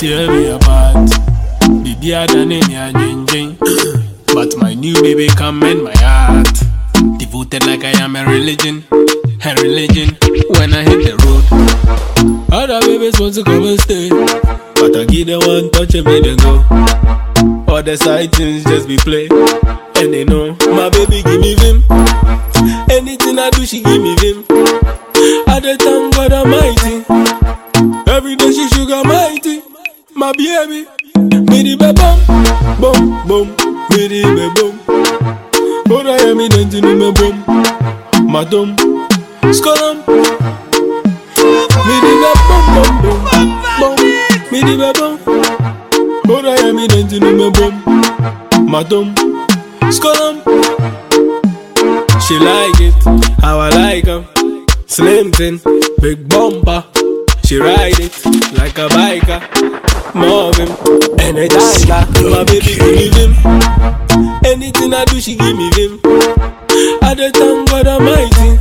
tear me apart. Baby, I done any changing. But my new baby come mend my heart. Devoted like I am a religion. A religion when I hit the road. Other babies want to come and stay. But I give them one touch and make them go. All side things just be play. And they know my baby give me vim. Anything I do, she give me vim. I thank God Almighty. Every day she sugar mighty. My baby. The be bum, bum, bum. The be bum. But I am in the me bum. Madam, skolum. Me the be bum, bum, bum, bum. The be bum. But I am in the me bum. Madam, skolum. She like it, how I like 'em. Slim thin, big bumper. She ride it like a biker. Marvin, energizer. My baby give me vim. Anything I do, she give me vim. I the thank God Almighty.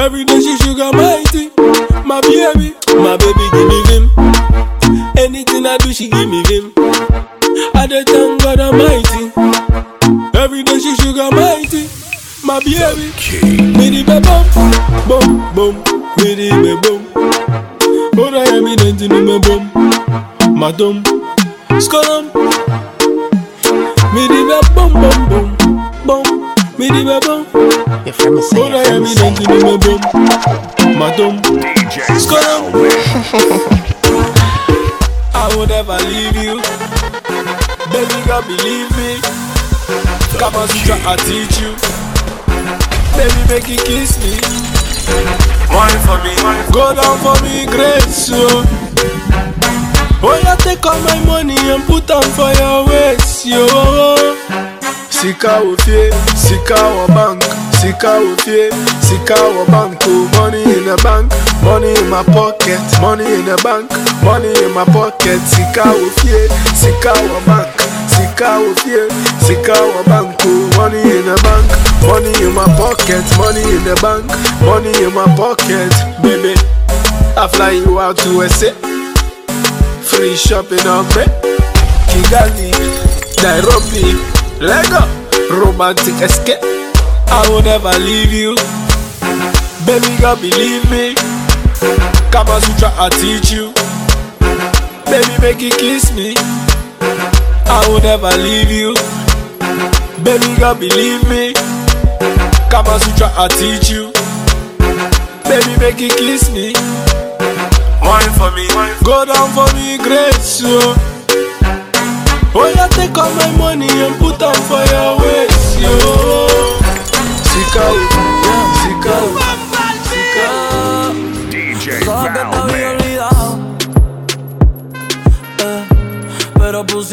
Every day she sugar mighty. My baby, my baby give me vim. Anything I do, she give me vim. I the thank God Almighty. Every day she sugar mighty. My baby, me the bum, bum, bum, me the be bum. But I am in the me bum, madam, skolum. Me the be bum, bum, bum, bum, me the be bum. Your friend is saying, But I'm friend in is the saying. me bum, madam, skolum. I would never leave you, baby girl, believe me. Come on, I teach you. Baby, make you kiss me. Wine for me, Go down for me, grace, yo. Oh, yeah, take all my money and put them for your waist, yo. Sika ofie, sika wa bank, sika ofie, sika wa bank. Oh, money in the bank, money in my pocket, money in the bank, money in my pocket. Sika ofie, sika wa bank, sika ofie, sika wa bank. Oh, money in the bank, money in my pocket, money in the bank, money in my pocket, baby. I fly you out to SA, free shopping on me. Kigali, Nairobi, Lego, romantic escape. I will never leave you, baby girl, believe me. Kama Sutra, I teach you, baby, make you kiss me. I will never leave you, baby girl, believe me. Kama Sutra, I teach you, baby, make you kiss me. wine for me, Go down for me, grace, yo. Oh, yeah, take all my money and put them for your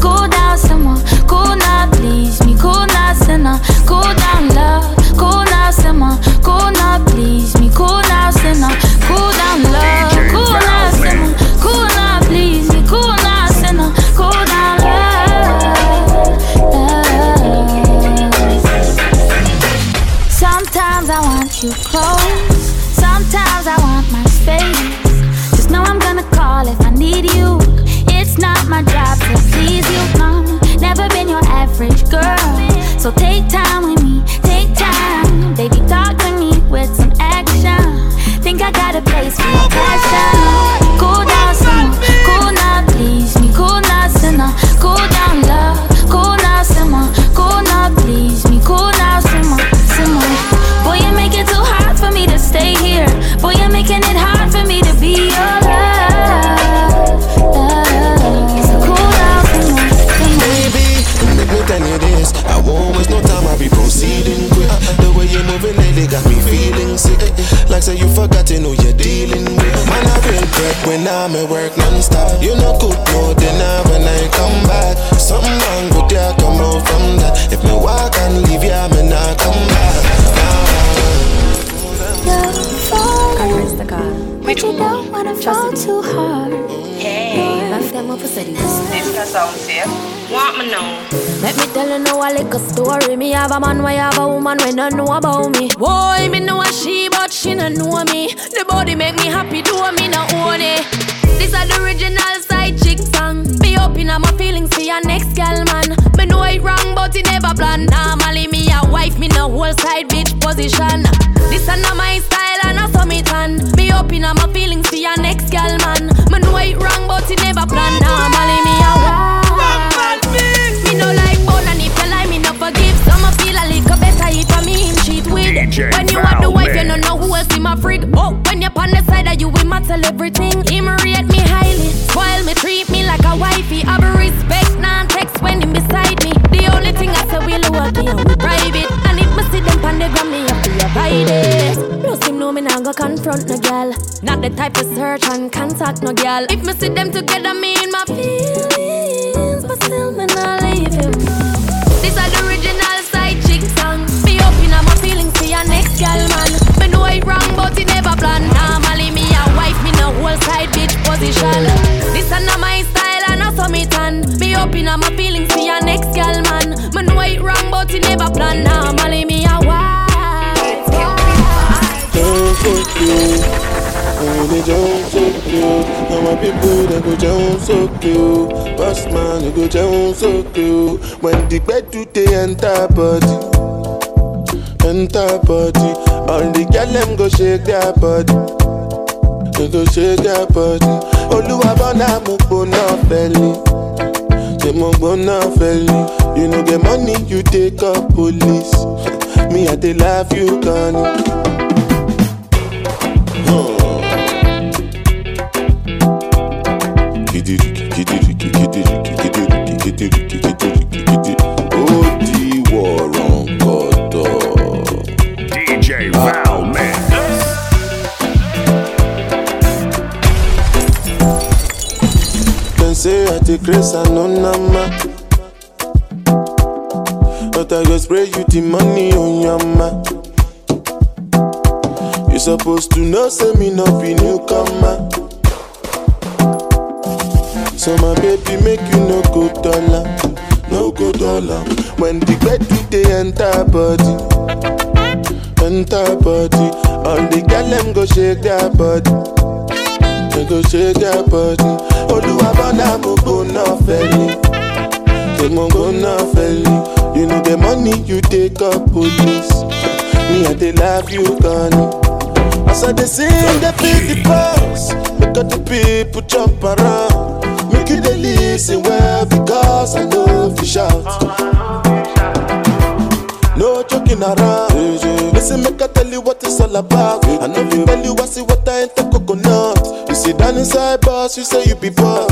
cool down now, please me, cool now, sinner, down, love, cool now, simmer, cool now, please me, cool now, sinner, down, love, now, simmer, cool now, please me, cool now, sinner, down, love. Sometimes I want you close, sometimes I want my space. girl. So take time with me, take time. Baby, talk to me with some action. Think I got a place for your passion. Say you forgotten who you're dealing with. Man, I real break when I'm at work non-stop. You know good, no dinner when I come back. Something wrong with ya, come out from that. If me walk and leave ya, me not come back. Conference the call. But you don't wanna fall too hard. Hey, Left them up for cities. this is sound safe. Want me know? Let me tell you now a little story. Me have a man, why have a woman when don't know about me. Boy, me know a she, but she don't know me. The body make me happy, do me no own it. This is the original side chick song. Me open up my feelings for your next gal man. Me know it wrong, but it never plan. Normally me a wife, me no whole side bitch position. This is not my style and I saw me tan. Me open up my feelings you, we might tell everything. Him rate me highly, spoil me, treat me like a wifey. I be respect, non text when him beside me. The only thing I say we'll work in we private. And if me see them on the gram, me have to avoid it. Plus him know me not go confront no girl. Not the type to search and contact no girl. If me see them together, me in my feelings, but still me not leave him. Bitch. This is not my style and saw me tan. Me open up my feelings for your next gal man. Me know it wrong, but it never plan. Normally me a wife. Don't fuck you. And they don't fuck you. And my people they go down so you. Boss man they go down so you. When the bed do they enter body, enter body. All the girl them go shake their body. They go shake their body. Oluwa bona mo gbona feli. Say mo gbona feli. You no get money, you take up police. Me I dey love you, Connie. DJ take grace and no nama. But I go spray you the money on your ma. You supposed to know, say me no be newcomer. So my baby make you no go dollar, no go dollar. When the bed do they enter body, enter body. All the girl them go shake their body. They go shake their body. Go na feli. They mo go na feli. You know the money you take up police. Me I dey love you, Connie. As I dey sing, they feel the pulse. Make all the people jump around. Make you dey listen well because I know you shout. No joking around. Listen, make I tell you what it's all about. I know you tell you I see what I ain't. You sit down inside boss, you say you be boss.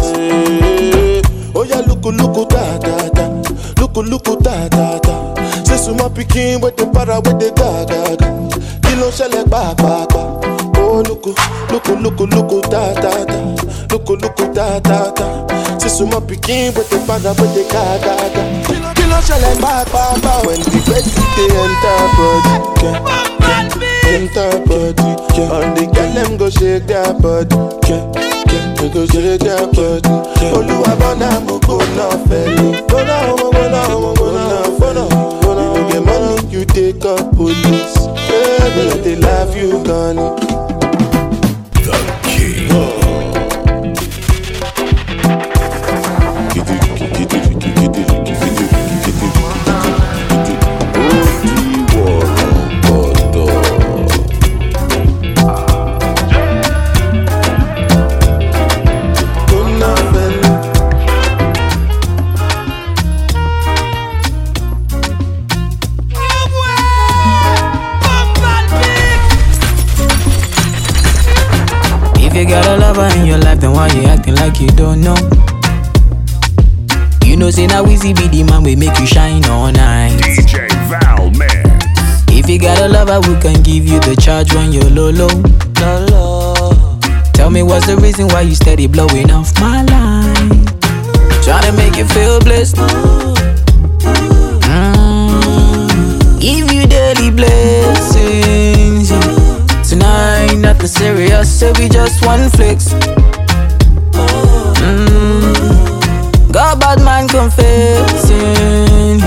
Oh yeah, look, look, da da da. Look, look, da da da. Say suma pikin with the para with the ga ga ga. Kilo ṣẹlẹ̀ pàápàá. Oh look, look, look, look, da da da. Look, oh, look, da da da. Say suma pikin with the para with the ga ga ga. Kilo ṣẹlẹ̀ pàápàá. When the bed dey enter body, yeah, enter body. Yeah. All the girl them go shake their body. Yeah. Yeah. They go shake their body. Olúwa bọ́nà mo gbóná fẹ́lẹ́. Gbóná ọmọ gbóná ọmọ gbóná fẹ́lẹ́. You no get money, you take up police. Baby, they love you, Connie. You know, say now Weezy be the man we make you shine all night. DJ Valmix. If If you got a lover, we can give you the charge when you're low low. Low, low. Tell me what's the reason why you steady blowing off my line? Trying to make you feel blessed. Mm. Give you daily blessings. Tonight, nothing serious, so we just one flex. Got bad man confessing.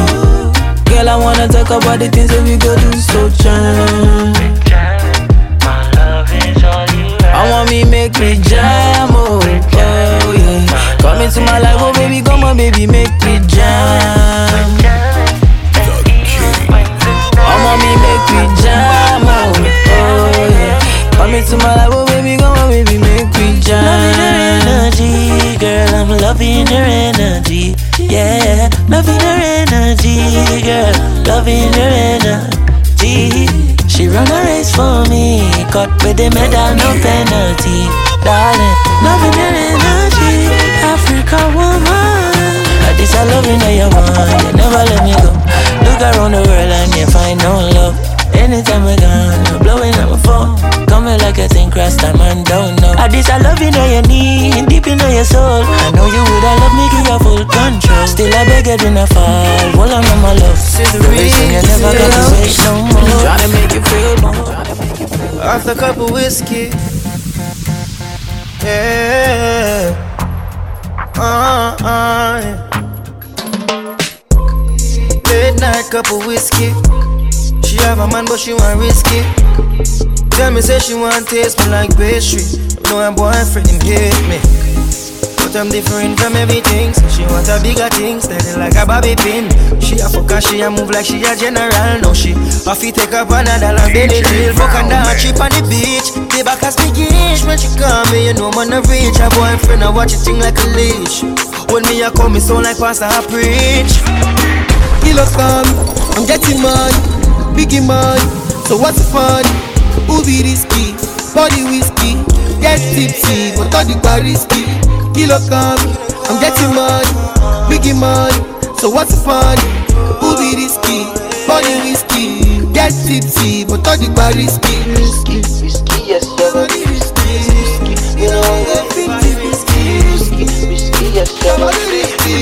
Girl, I wanna talk about the things that we go do so jam. I want me make me jam, oh, oh yeah. Come into my life, oh baby, come on, baby, make me jam. I want me make me jam, oh, oh yeah. Come into my life, oh baby, come on, baby, make me jam. Energy, girl, I'm loving your energy. Yeah, loving her energy, girl, loving her energy. She run a race for me, cut with the medal, no penalty. Darling, loving her energy, Africa woman. This I loving how you want, you never let me go. Look around the world and you find no love. Anytime we're gone, you're blowing up my phone. Coming like a thing, cross time and don't know. Uh, This I loving how you need, deep in your soul. I know you would, I love me, give you full control. Still I beg it in a fall, hold on, my love. The reason you never gonna wait no more. Trying to make you feel more. After a couple whiskey. Yeah. Uh, uh, yeah. Late night, couple whiskey. Have a man, but she want risky. Tell me, say she want taste me like pastry. No, her boyfriend hate me. But I'm different from everything. So she want a bigger thing, steady like a bobby pin. She a fuck and she a move like she a general. No, she off he take up another day they drill. Fuck and down cheap on the beach. The back as me gauge when she call me. You know man a reach. Her boyfriend I watch it thing like a leash. When me a call me sound like pastor I preach. Kilo come, um, I'm getting money, biggie money. So what's the fun? Who be risky? Body whiskey, get tipsy, but all the bar risky. Kilo come, I'm getting money, biggie money. So what's the fun? Who be risky? Body whiskey, get tipsy, but all the bar risky. Risky, risky, yes sir. Body risky, risky. You know I'm risky, risky, risky, risky, yes sir. Body risky,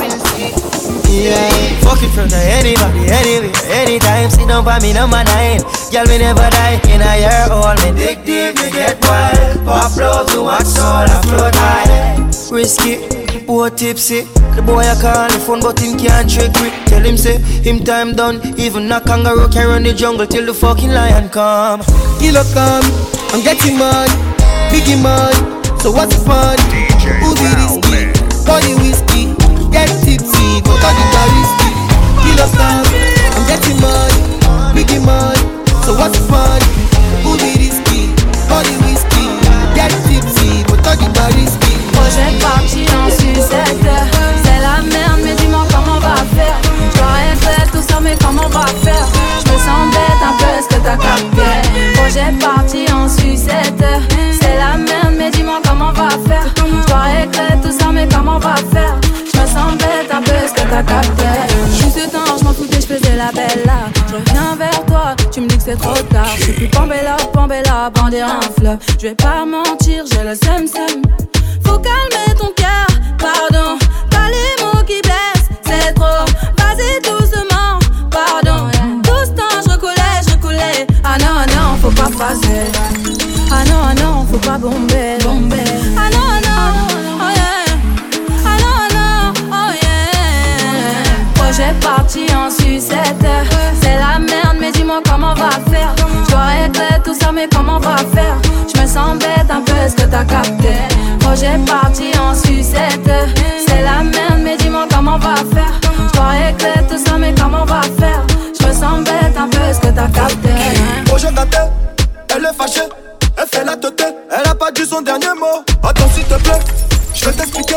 risky. Yeah, fuck it from the anybody, anywhere, anytime. Sit down for me, number nine. Girl, me never die in a year old. Me dig deep, me get wild. Pop love to watch all I float high. Risky, poor tipsy. The boy I call the phone, but him can't trick me. Tell him say him time done. Even a kangaroo can run the jungle till the fucking lion come. Kilo come, I'm getting money, biggie money. So what's the fun? Who? Body whiskey, get tipsy, but all the bar risky. Kilo come, I'm getting money, biggie money. So what's the fun? Who be risky? Body whiskey, get tipsy, but all the bar risky. Projet parti en sucette C'est la merde mais dis-moi comment on va faire dois être tout ça mais comment on va faire Je me sens bête un peu est-ce que t'as capté Projet parti en sucette C'est la merde mais dis-moi comment on va faire dois être tout ça mais comment on va faire? Bête un peu est-ce que t'as capté Juste ce temps je m'en foutais je faisais la belle là Je reviens vers toi tu me dis que c'est trop tard Je suis plus Pambella, Pambella, bandé un fleuve Je vais pas mentir j'ai le seum seum faut calmer ton cœur, pardon. Pas les mots qui blessent, c'est trop. Vas-y doucement, pardon. Tout ce temps, je recoulais, je recoulais. Ah non, ah non, faut pas passer. Ah non, ah non, faut pas bomber. bomber. Ah non, ah non, oh yeah. Projet parti en sucette. C'est la merde, mais dis-moi comment on va faire. Je régler tout ça, mais comment on va faire? Je me sens bête un peu, est-ce que t'as capté? Projet parti en sucette. C'est la merde, mais dis-moi comment on va faire. Je régler tout ça, mais comment on va faire? Je me sens bête un peu, est-ce que t'as capté? Projet gâté, elle est fâchée, elle fait la tête, elle a pas dit son dernier mot. Attends s'il te plaît, je vais t'expliquer.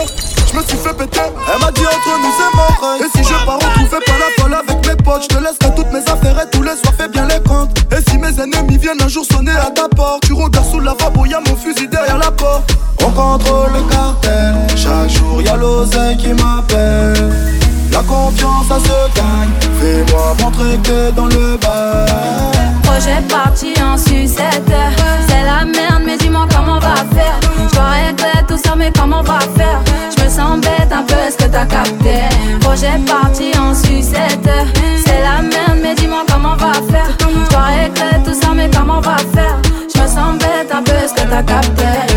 Je me suis fait péter, elle m'a dit entre nous c'est mort. Et si je pars retrouver pas la folle avec mes potes, je te laisserai toutes mes affaires et tous les soirs fais bien les comptes. Et si mes ennemis viennent un jour sonner à ta porte, tu regardes sous la lavabo, y'a mon fusil derrière la porte. On contrôle le cartel, chaque jour y'a l'oseille qui m'appelle. La confiance ça se gagne, fais-moi montrer que dans le bail. Projet parti en sucette. Faire. Je dois régler tout ça, mais comment on va faire? Je me sens bête un peu, est-ce que t'as capté? Projet parti en sucette. C'est la merde, mais dis-moi comment on va faire. Je dois régler tout ça, mais comment on va faire? Je me sens bête un peu, est-ce que t'as capté?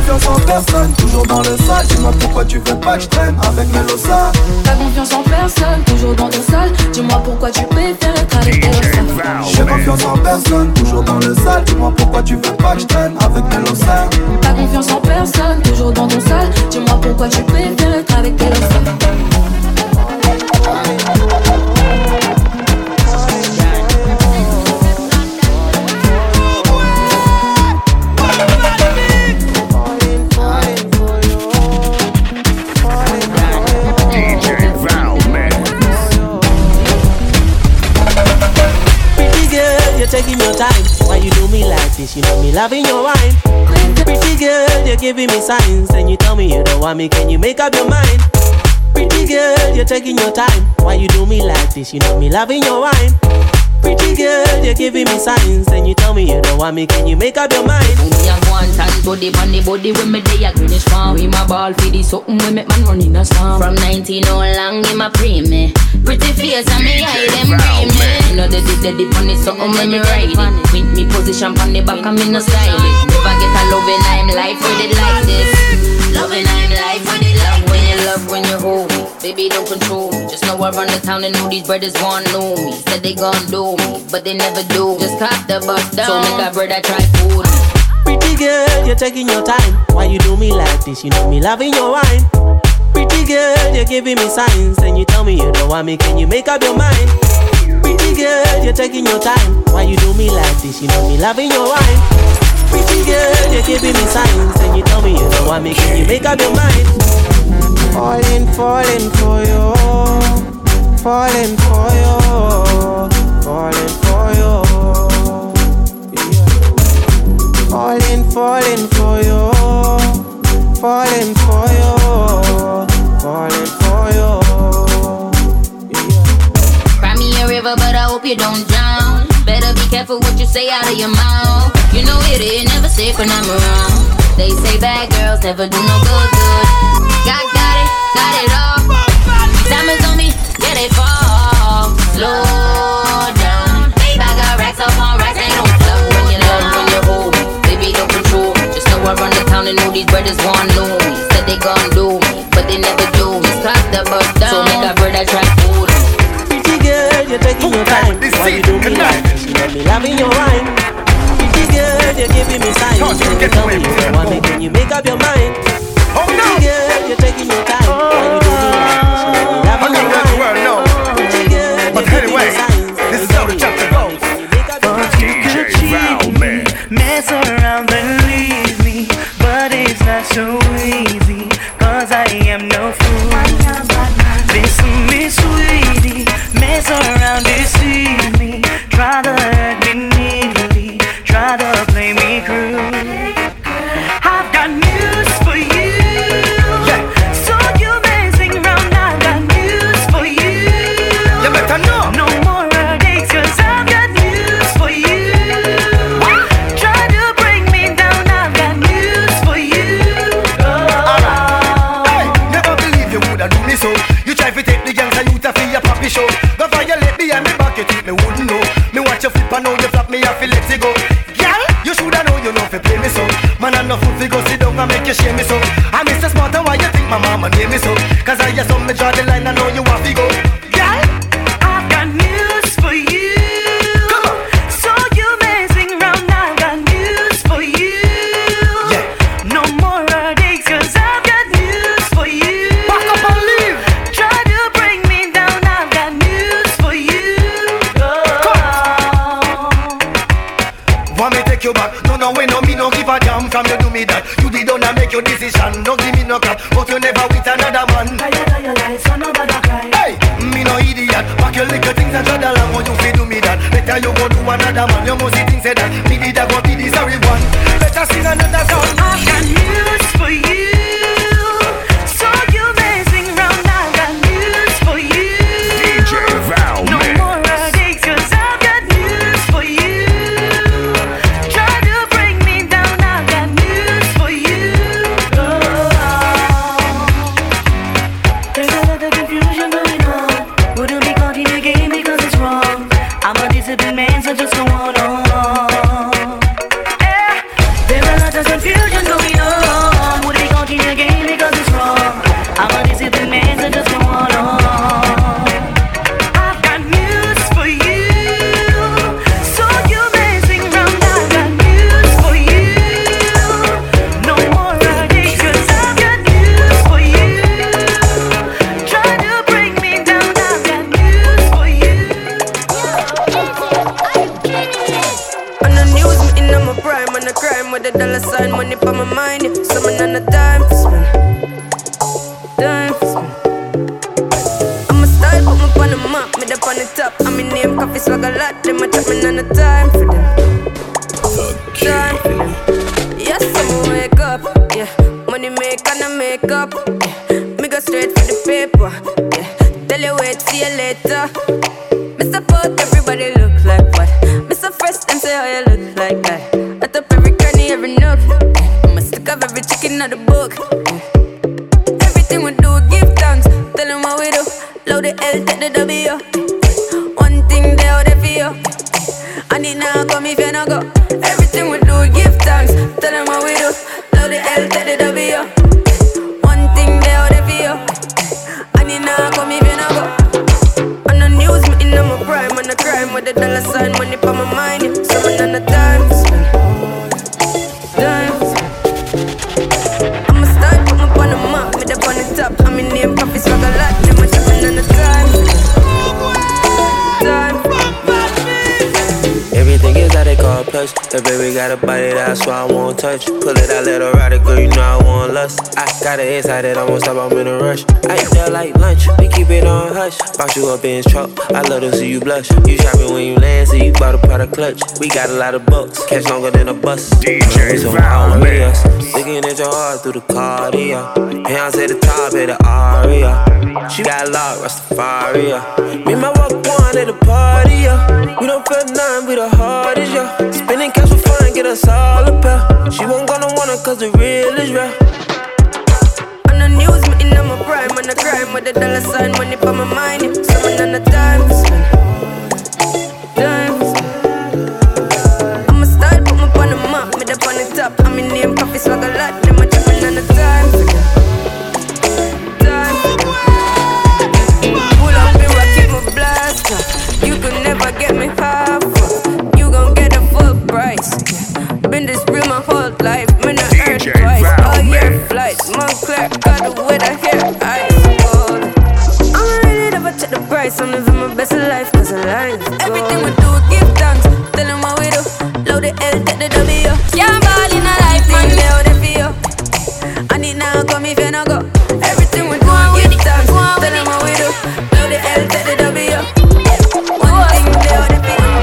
J'ai confiance en personne, toujours dans le sale. Dis-moi pourquoi tu veux pas que je traîne avec Melosa. T'as confiance en personne, toujours dans ton sol. Dis-moi pourquoi tu préfères être avec Melosa. J'ai confiance en personne, toujours dans le sale. Dis-moi pourquoi tu veux pas que je traîne avec Melosa. T'as confiance en personne, toujours dans ton sol. Dis-moi pourquoi tu préfères être avec Melosa. You know me loving your wine. Pretty girl, you're giving me signs, and you tell me you don't want me. Can you make up your mind? Pretty girl, you're taking your time. Why you do me like this? You know me loving your wine. Pretty girl, you're giving me signs, and you tell me you don't want me. Can you make up your mind? Me a go and tan to the bunny body when me day a greenish farm. We my ball for the something we make man run in a storm. From 19 all long in my pre me. Pretty face and me eye them bring me. You know the the the funny something when me ride it. With me position on the back and me no style it. Never get a loving I'm life with it like this. Loving I'm life with it like when you love when you hold me. Baby don't control me. Just know I run the town and know these brothers want know me. Said they gon' do me, but they never do. Just cop the bus down. So make a brother try food. Pretty girl, you're taking your time. Why you do me like this? You know me loving your wine. Pretty girl, you're giving me signs, and you tell me you don't want me. Can you make up your mind? Pretty girl, you're taking your time. Why you do me like this? You know me loving your wine. Pretty girl, you're giving me signs, and you tell me you don't want me. Can you make up your mind? Falling, falling for you, falling for you, falling for you. Yeah. Falling, falling for you, falling for you, falling for you. Yeah. Cry me a river, but I hope you don't drown. Better be careful what you say out of your mouth. You know it ain't never safe when I'm around. They say bad girls never do no good, good. Got, got it, all. Diamonds on me, yeah they fall. Slow down. Babe, I got racks up on racks, they don't stop. When you love, when you hold me, baby don't control me. Just know I run the town and know these brothers want know me. Said they gon' do me, but they never do me. Just cock the bus down. So make a brother try fool me. Pretty girl, you're taking your time. Why you do me like this? You know me loving your wine. Pretty girl, you're giving me signs. And you tell me you want me. Can you make up your mind? Oh, You're taking time. Girl, But anyway, of every chicken out the book. Everything we do, give thanks. Tell them what we do. Load the L, take the W. That baby got a body that I swear I won't touch. Pull it out, let her ride it, girl, you know I want lust. I got an inside that I won't stop, I'm in a rush. I eat that like lunch, we keep it on hush. Bought you up in his truck, I love to see you blush. You shopping when you land, so you bought a product clutch. We got a lot of bucks, catch longer than a bus. DJ so us. Looking at your heart through the cardio. Hands at the top of the aria. She got a locked, Rastafari. Me and my walk one at the party, yeah. We don't feel nothing, we the hardest, yeah. Spinning just for fun, get us all a pair. She won't gonna want it cause the real is real. On the news, me in my prime, on the crime, with the dollar sign, money for my mind. Yeah. Seven on the times. Times. I'ma star, put me on the map, me the on the top. I'm in name, coffee swag a lot. Best of life, cause of life. Everything we do, give thanks. Tell them what we do. Load the L, take the W. Yeah, I'm all in a life, man. They out there for you. I need now, come if you no go. Everything we do, give thanks. Tell them what we do. Load the L, take the W. One thing, they out there for you.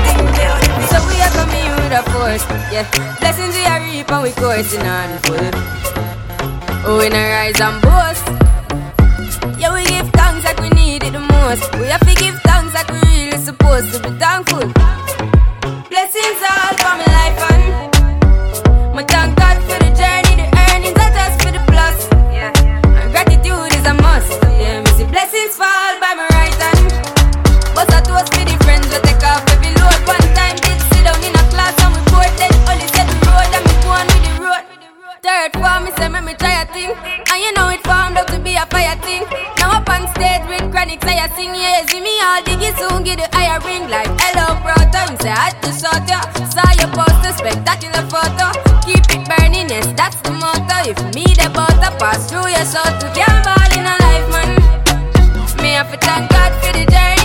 So we are coming with a force. Yeah, blessings we are reaping, we coursing on full. We Oh, we rise and boy. Thank God for the day.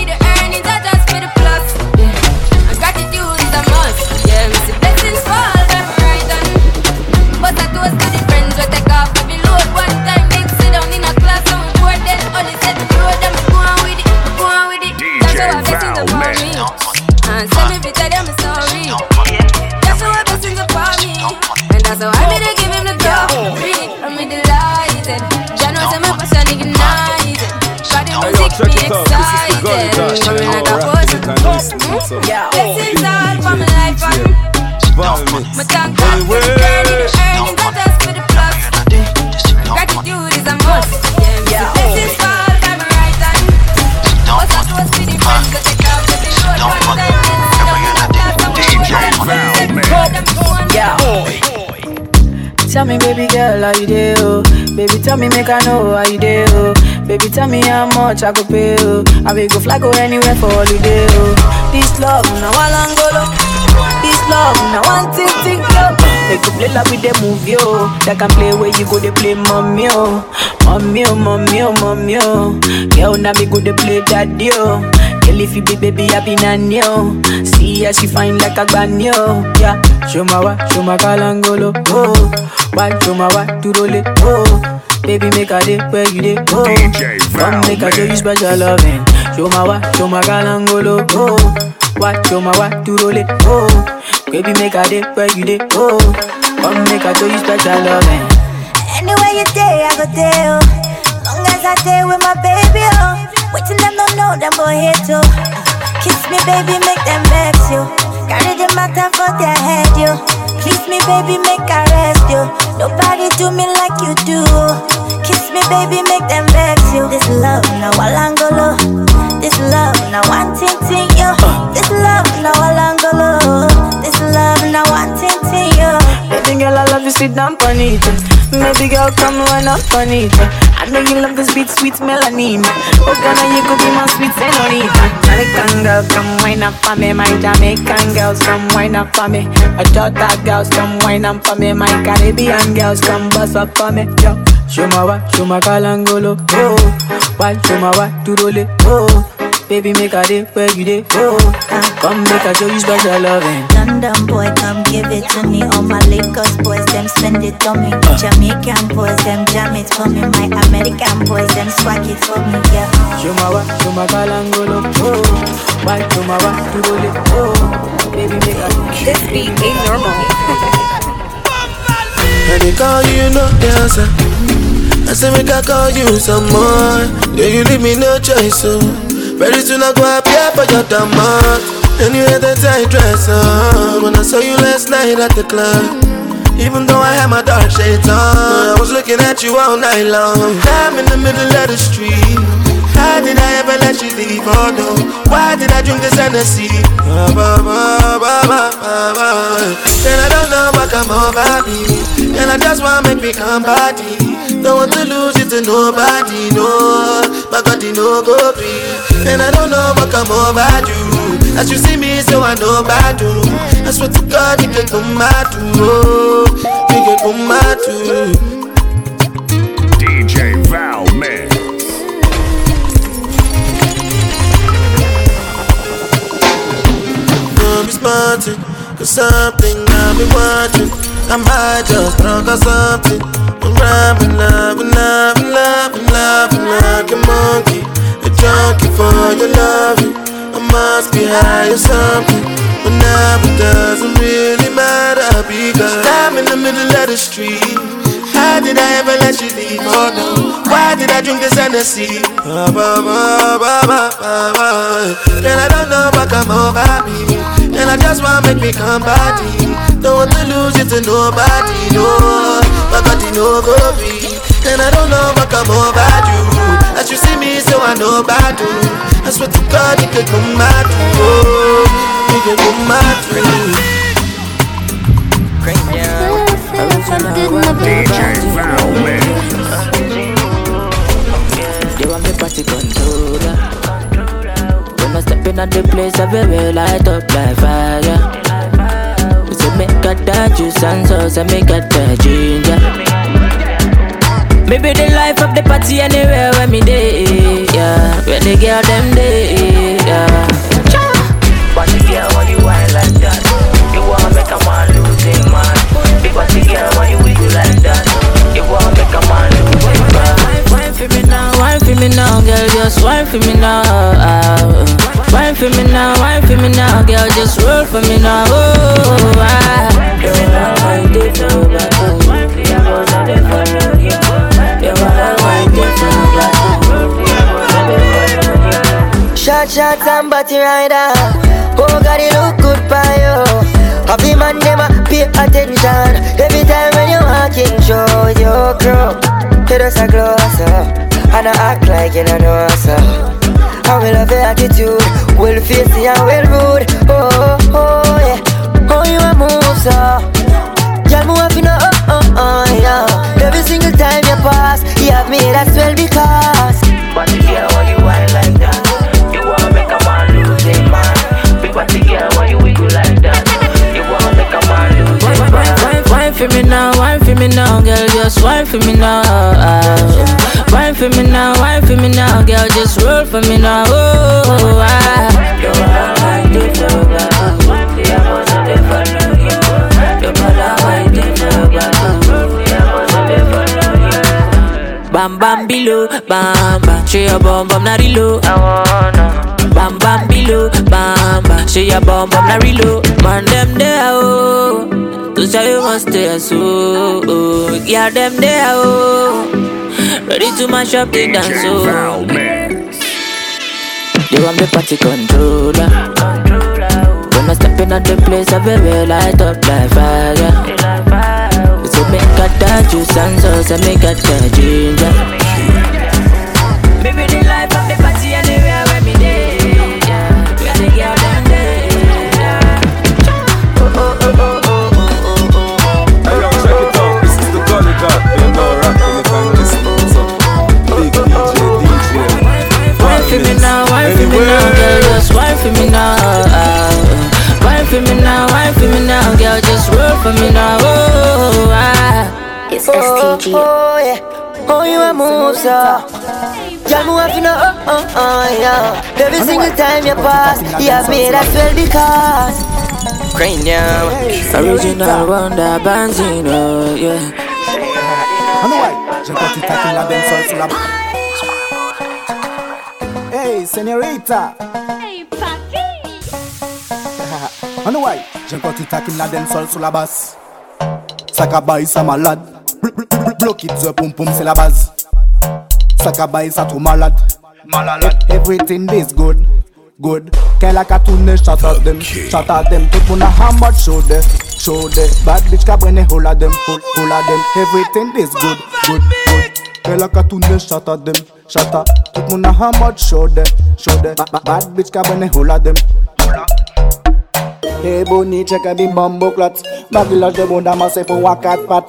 Tell me, make I know how you do. Oh. Baby, tell me how much I go pay. Oh. I will go fly go anywhere for holiday. Oh. This love, now I long go. This love, now one thing, thing, yo. They could play love with the movie, oh. That can play where you go, they play mommy, oh. Mommy, oh, mommy, oh, mommy, oh. Girl, now me go, they play daddy, oh. Girl, if you be baby, I be nanny, oh. See how she fine like a granny, oh. Yeah, show my wa, show my kalangolo, oh. Why, show my wa, to roll it, oh. Baby, make a day where you day, oh. Come make a show you special loving. Show my wa, show my kalangolo, oh. Why, show my wa, to roll it, oh. Baby, make a day where you day, oh. Come make a show you special loving. Anywhere you day, I go there, oh. Long as I stay with my baby, oh. Waiting them don't know them boy here too. Oh. Kiss me, baby, make them vex you. Carry the matter for their head, you. Kiss me, baby, make I rest you. Nobody do me like you do. Kiss me, baby, make them vex you. This love, now Walangolo. This love, now one ting ting, yo. This love, now Walangolo. This love, now one ting ting, yo. Baby girl, I love you, sit down on. Baby girl, come run up on it. I know you love this beat, sweet melanine. Oh, Ghana, you could be my sweet senorita. Jamaican girls, come wine up for me. My Jamaican girls, come wine up for me. My Jota girls, come wine up for me. My Caribbean girls, come bust up for me. Yo, show my wa, show my kalangolo. Oh, why show my wa, to roll it. Oh. Baby, make a day where you day. Oh, come make a show you special loving. London boy, come give it to me. All my Lagos boys, them spend it on me. Jamaican boys, them jam it for me. My American boys, them swag it for me. Yeah. Show my wa, show my kalangolo. Oh, why show my wa, to roll it. Oh, baby, make a This beat ain't normal. And they call you, no answer. I say make I call you some more. Yeah, you leave me no choice, so very soon I go appear for your demand. And you had that tight dress on when I saw you last night at the club. Even though I had my dark shades on, I was looking at you all night long. I'm in the middle of the street. How did I ever let you leave? Oh no, why did I drink this Hennessy? And I don't know what come over me And I just wanna make me come body Don't want to lose it to nobody, no My God, you no go free And I don't know what come over you As you see me, so I know bad you. I swear to God, you can come out too You can come out too DJ Val Man. Don't be smarting Cause something I've been watching. I might just drunk or something. I'm rapping, loving, loving, loving, loving like a monkey. A junkie for your loving must be high or something. But now it doesn't really matter Because I'm in the middle of the street. How did I ever let you leave? Oh no. Why did I drink this Hennessy? Ba, ba, ba, ba, ba, ba, ba. I don't know what come over me. And I just wanna make me come body Don't want to lose it to nobody, no. My body no go be And I don't know what come over you As you see me, so I know about you I swear to God, you can come out oh, You can come out DJ Val Man. They want me party controller. When I step in at the place, I very light up like fire. So make a that juice and sauce, and make a that ginger. Maybe the life of the party anywhere where me day, yeah. Where the girl them day, yeah. Party girl, why you whine like that? You wanna make a man lose his mind. Big party girl, why you wiggle like that? You wanna make a man lose his mind. Wine for me now, wine me now, girl, just wine for me now. Wine for me now, wine for me now, girl, just roll for me now. Oh, ah. You wanna wine it so bad, oh. You wanna follow you. You wanna wine it so bad, oh. Shot, shot, and body rider. Oh, God, it look good by you. Happy man, a pay attention. Every time when you walking, show your crew. You just a closer. And I act like you don't know so. I will love your attitude. Well facey and well rude. Oh, oh, oh, yeah. Oh, you a move so. Girl, move up, you know, oh, oh, oh, yeah. Every single time you pass, you have me that's well because. But the girl, why you whine like that? You wanna make a man lose his mind. Big body girl, why you wiggle like that? You wanna make a man lose his mind. Wine, wine for me now, wine for me now, girl, just wine for me now. Just roll for me now. Oh, ah. Your body like this, your body. Yeah, but not the fun of. Your body like this, your body. Yeah, but not the fun of. Bam bam below, bam bam. Show your bum bum na reload. I wanna. Bam bam below, bam bam. Show your bum bum na reload. Man them there oh, to show you must stay so. Oh. Yeah them there oh, ready to mash up the dance oh. You want me party controller. When I step in at the place, I very light up like fire. So make a that juice and sauce and make a that ginger. For me now, wine for me now, girl, just roll for me now. Oh, ah. It's STG. Oh, yeah. Oh, you a move, so. Y'all move up, you know, oh, oh, oh, yeah. Every single time you pass, you have made us well because. Cranium, original wonder Banzino, yeah. Hey, the An nou waj, jen konti takim la den sol sou la bas. Sakabay sa malad. Blokit ze poum poum se la baz. Sakabay sa tou malad. E, everything is good. Good. Kè la katoune shut up dem Shut up dem Pepou na hamad show de Show de. Bad bitch ka brene hola dem Hola dem. Everything is good Good Good. Kè la katoune shut up dem Shut up Pepou na hamad show de Show de. Bad bitch ka brene hola dem. Hey boni cheke di mambo klot Bagilaj de bonda man se pou wakat pat.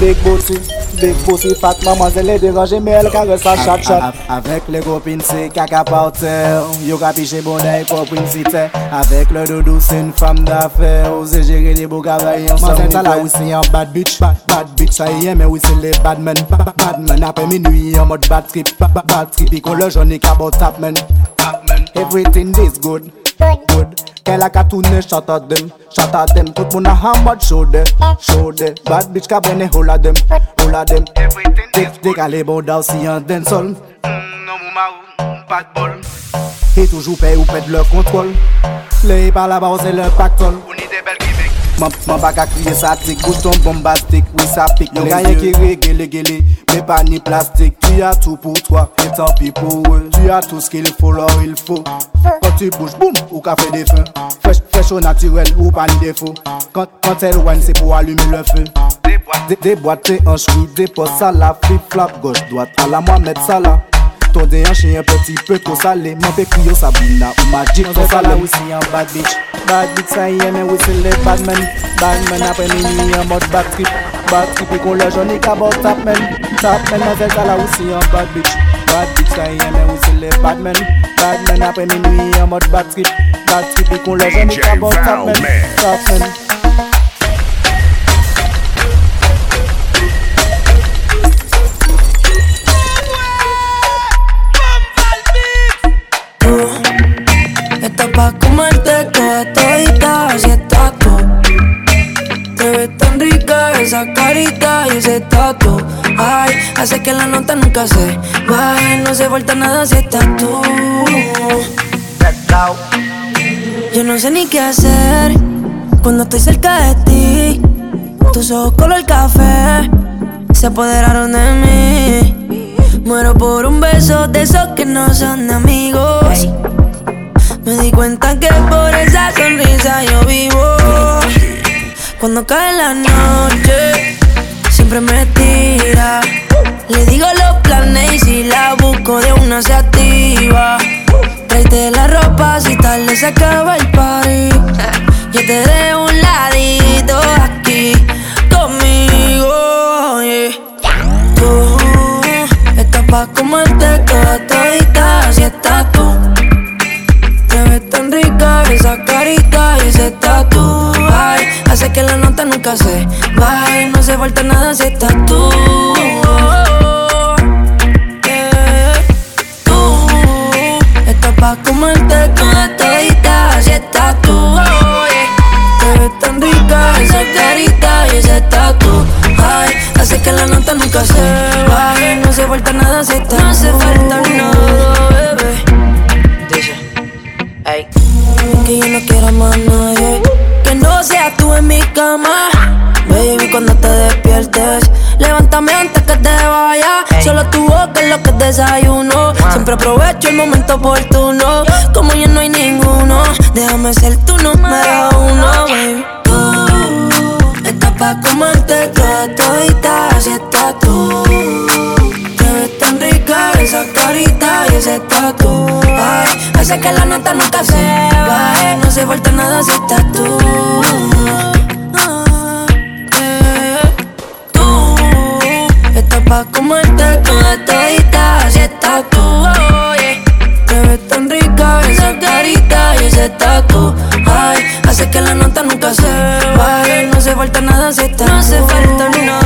Big bossy, big bossy fat. Maman se le deranje me el kare sa chat chat. Avek le kopin se kaka paute. Yo ka piche bonda e kopin si te. Avek le dodo se n fam da fe. Ou se jere li bo kava yon son Mazen tala ou se yon bad bitch Bad, bad bitch. Sa yon men ou se le bad men Bad men apè minui yon mod bad trip. Bad trip ikon le jouni kabo tap men. Everything is good. Good. Kela ka toune shot at dem, shot at dem Tout moun a hambad show dem, show dem Bad bitch ka bene hola dem, hola dem Tek tek ale bon daw si yon den sol Non mou ma ou, pat bol E toujou pe ou pet le kontrol Le e pa la ba ou se le pak tol Ou ni de bel kive Man baka kriye sa tek, bouton bombastik, we sa pik Yon ganyen ki re gele gele, me pa ni plastik. Tu ya tou pou twa, etan pi pou we Tu ya tou skil fo, lor il fo Kon tu bouj, boum, ou ka fe defen Fresh ou naturel, ou pa ni defo Kant el wan, se pou alume le fe Deboate, anjkou, depos sa la Flip flap, goch, doat, ala mwa met sa la Ton deyan che yon peti pe tro sale Man pe kuyo Sabina ou Magic tro sale Mwen se la wisi yon bad bitch. Bad bitch sa yon men wisi le bad men Bad men apre mini yon mod bad trip. Bad trip e kon le jouni kabot tap men Tap men mwen se la wisi yon bad bitch. Bad bitch sa yon men wisi le bad men Bad men apre mini yon mod bad trip. Bad trip e kon le jouni kabot tap men Tap men pa' comerte toda todita, así está tú. Te ves tan rica esa carita y ese tatu. Ay, hace que la nota nunca se baje, no se falta nada si estás tú. Yo no sé ni qué hacer cuando estoy cerca de ti. Tus ojos color café se apoderaron de mí. Muero por un beso de esos que no son amigos. Me di cuenta que por esa sonrisa yo vivo. Cuando cae la noche, siempre me tira. Le digo los planes y si la busco de una se activa. Tráete la ropa si tal se acaba el party. Yo te dejo un ladito aquí conmigo. Yeah. Tú estás pa' comerte toda todita si estás tú esa carita y ese tatuaje Hace que la nota nunca se baje No se falta nada si estás tú yeah. Tú Estás pa' comerte toda todita Si estás tú oh, yeah. Te ves tan rica, esa carita y ese tatuaje Hace que la nota nunca se baje No se falta nada si estás No se falta nada, bebé Hey que yo no quiero más nadie. Que no seas tú en mi cama. Baby, cuando te despiertes, levántame antes que te vaya. Solo tu boca es lo que desayuno. Siempre aprovecho el momento oportuno. Como yo no hay ninguno, déjame ser tu número uno, baby. Tú estás pa' comerte toda todita, así estás tú. Te ves tan rica esa carita y ese tatu. Hace que la nota nunca se baje. No se falta nada si estás tú. Ah, eh, tú, estás pa' como comerte toda todita. Si estás tú, oye. Te ves tan rica esa carita y ese tatu. Ay, hace que la nota nunca se baje. Eh. No se falta nada si estás No se falta ni nada.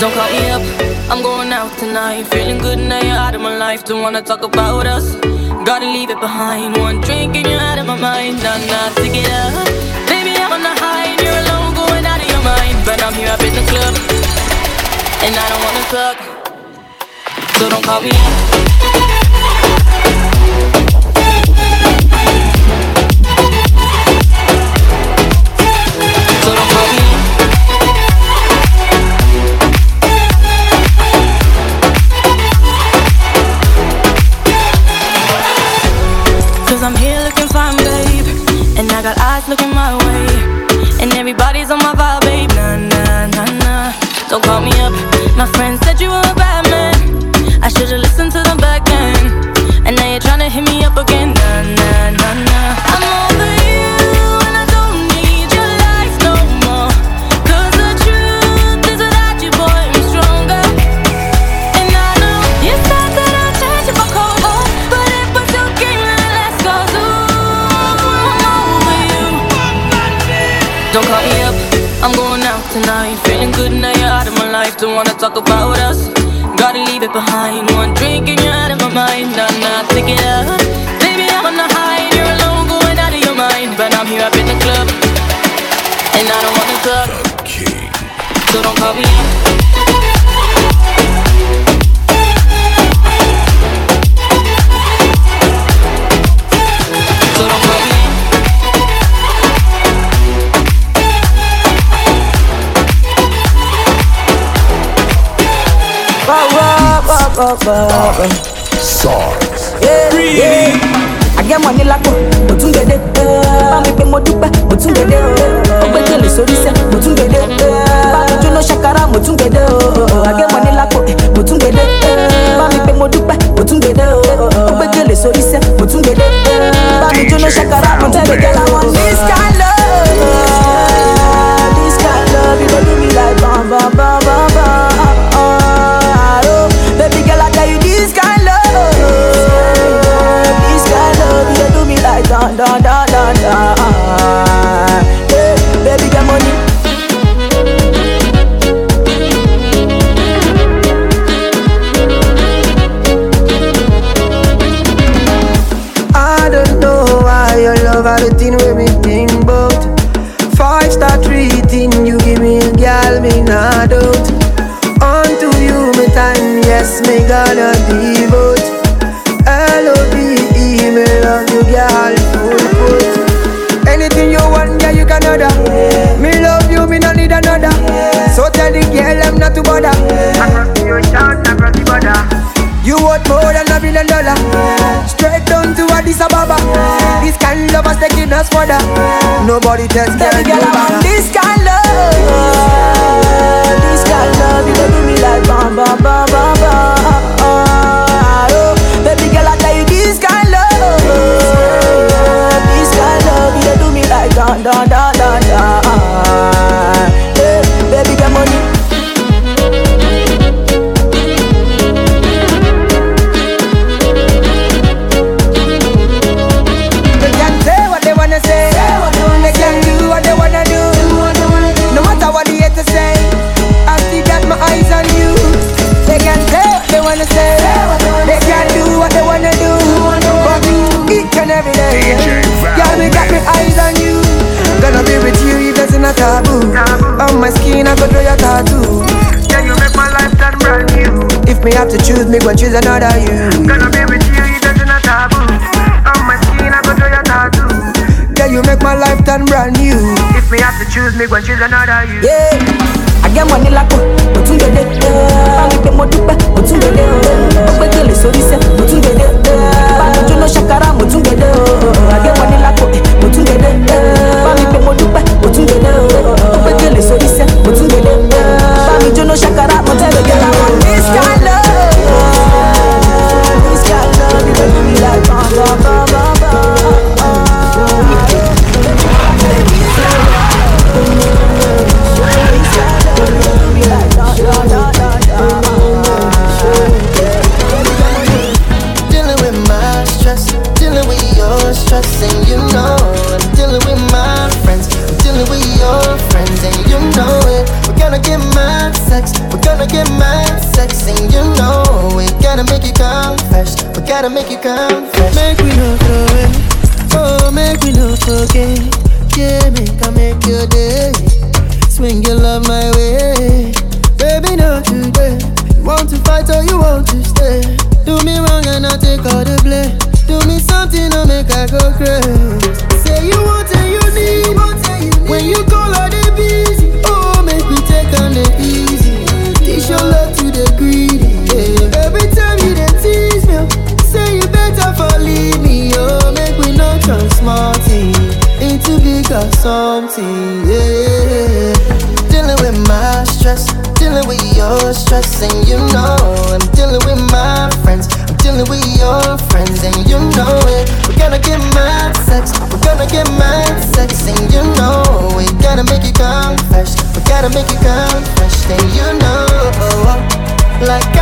Don't call me up, I'm going out tonight. Feeling good now you're out of my life. Don't wanna talk about us, gotta leave it behind. One drink and you're out of my mind. Nah, nah, to it up. Baby, I'm on the high and you're alone, going out of your mind. But I'm here up in the club, and I don't wanna fuck. So don't call me up. eyes looking my way. And everybody's on my vibe, babe. Nah, nah, nah, nah. Don't call me up. My friend said you were a bad wanna talk about us. Gotta leave it behind. One drink and you're out of my mind. I'm not picking up. up, Yeah, really? Yeah. I get money like dédé. Mo dúpẹ́, dédé. Ọgbẹ́ kele sórí sẹ́, dédé. Dédé. I get money like dédé. Mo dúpẹ́, dédé. Ọgbẹ́ kele sórí sẹ́, This kind of love, this kind of love, you go do me like bam bam bam bam bam. like da da da da da. Hey, baby, get money. I don't know why your love everything with me thing, but Addis Ababa This kind of us taking us further. Nobody tells girl Baby girl, I want this kind love. This kind love You do me like bam bam bam bam bam oh, Baby girl, I tell you this kind love. This kind love You do me like and every day, yeah, me got my eyes on you. Gonna be with you if there's not taboo. On my skin, I could draw your tattoo. Yeah, you make my life turn brand new. If me have to choose, me go choose another you. Gonna be with you if there's not taboo. On my skin, I could draw your tattoo. Yeah, you make my life turn brand new. If me have to choose, me go choose another you. Yeah. I get money like mo tún dédé bámi pé mo dúpẹ́ mo tún dédé ó pé gèlè sórí sẹ́ mo tún dédé ṣàkárà mo tún gèdè o. Àgbẹ̀wọlé lápò mo tún gèdè bá mi pé mo dúpẹ́ mo tún gèdè o. Ó gbé gèlè sórí sẹ́ mo tún gèdè bá mi jóná ṣàkárà mo tẹ́ lóde láwọn. Gotta make you come. Make we no throw it, oh make we no forget, yeah make I make your day, swing your love my way, baby not today. You want to fight or you want to stay? Do me wrong and I take all the blame. Do me something to make I go crazy. Yeah. Dealing with my stress, dealing with your stress, and you know I'm dealing with my friends. I'm dealing with your friends, and you know it. We're gonna get mad sex, we're gonna get mad sex, and you know we gotta make you come fresh. We gotta make it come fresh, then you know, like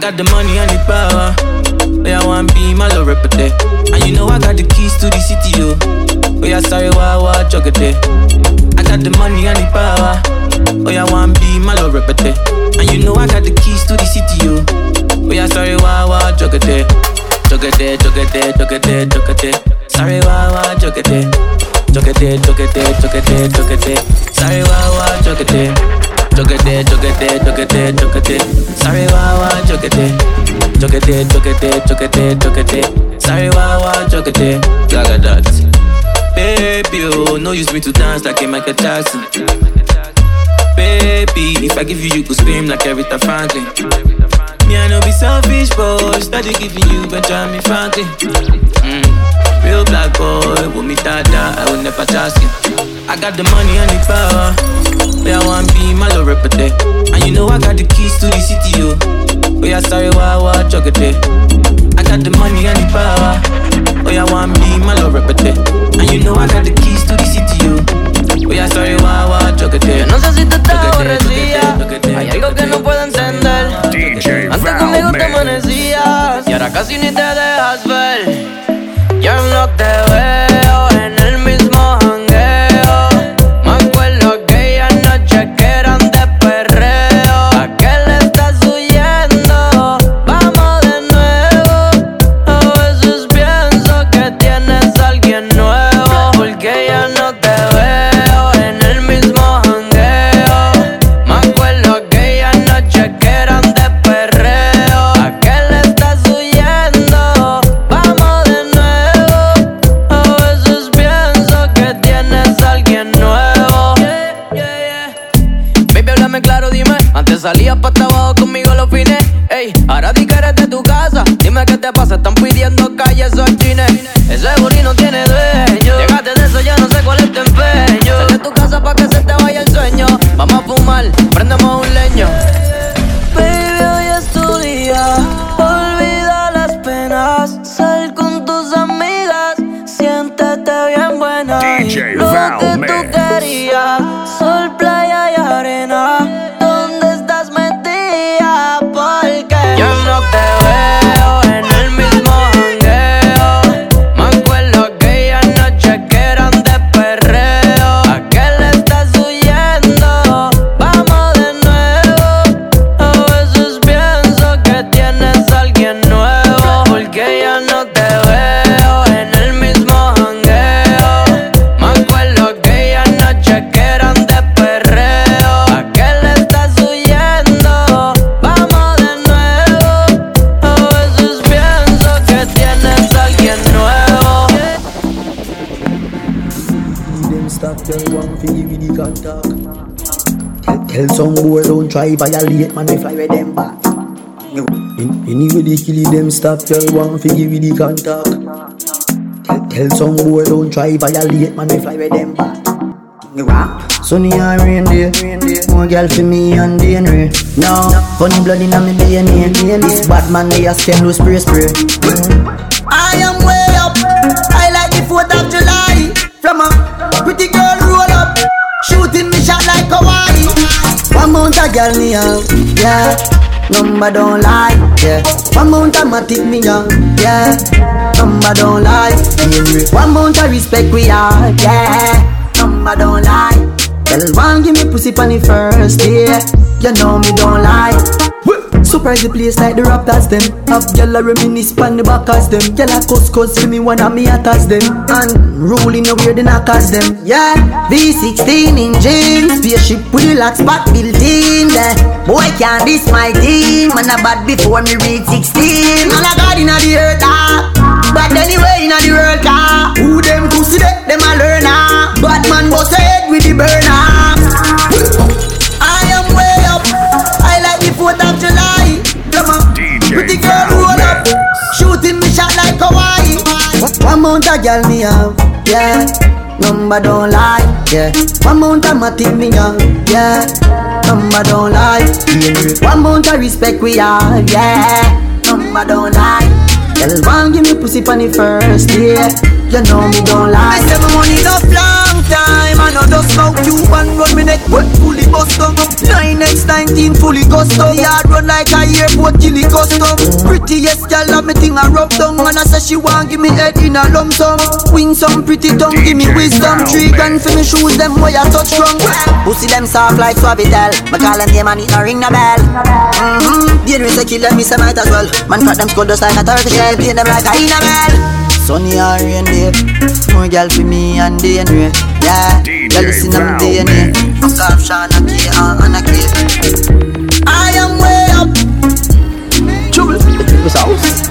got the money and the power. Oh yeah, one be my love repete. And you know I got the keys to the city, yo. Oh yeah, sorry, wah wah, it I got the money and the power. Oh yeah, one be my love repete. And you know I got the keys to the city, yo. Oh yeah, sorry, wah wah, it jug it jug it Sorry, wah wah, it jug it jug it Sorry, wah wah, jug jug it jug it Sorry, jug it jug it jug it Sorry, jug it Jaga that. Baby, oh, no use me to dance like a Michael Jackson. Baby, if I give you, you could scream like Aretha Franklin. Me, I know be selfish, but steady giving you Benjamin Franklin. Mm. Real black boy, with me dada, I will never trust you. I got the money and the power Where I want be my love repete And you know I got the keys to the city, yo. Where I sorry, wah wah, chokete I got the money and the power. Where I want be my love repete And you know I got the keys to the city, yo. Where I sorry, wah wah, chokete Yo no sé si tú estás aborrecida. Hay algo que no puedo entender. Antes conmigo te amanecías. Y ahora casi ni te dejas ver. Ya no te veo try violate man, I fly with them back. In, anyway they kill them stop tell one fi give you the contact. Tell, tell some boy don't try violate man, I fly with them back. Sunny and rain day, more girl for me and DNA. No, funny blood inna me DNA. This bad man they a stem no spray spray. I am way a girl me have, yeah. Number don't lie, yeah. One mount a matic me young, yeah. Number don't lie, yeah. One mount a respect we are, yeah. Number don't lie. Girl, one give me pussy pon the first day. You know me don't lie. Surprise the place like the Raptors them. Have gyal a reminisce pon the back backers them. Gyal a cuss cuss for me one of me attacks them. And rolling away the knockers them. Yeah, V16 engine Spaceship with the lock spot built in. Boy can't diss my team. Man a bad before me reach 16 Man a god inna the earth ah. But anyway inna the world car Who them pussy they, them a learner. Bad man bust head with the burner a girl me have, yeah. Number don't lie, yeah. One mount of matic me have, yeah. Number don't lie, yeah. One mount of respect we have, yeah. Number don't lie. Girl, want give me pussy pon the first yeah. You know me don't lie. Me say my money enough long time. I know just smoke you and run me neck wet fully bust up. Nine X nineteen fully custom. Yard run like a airport chili custom. Prettiest girl have me thing a rub down and I say she want give me head in a lump sum. Wing some pretty tongue, give me wisdom. Three grand for me shoes them where I touch strong. Pussy them soft like Suavitel. Me call them name and it no ring no bell. Mm-hmm. The enemy say kill them, me say might as well. Man cut them skull just like a turtle shell. Play them like a inamel. Sunny or rain day, more girl for me and DNA. Yeah, girl listen to me DNA. Fuck off Shana K and Anna K. I am way up. Trouble, this house.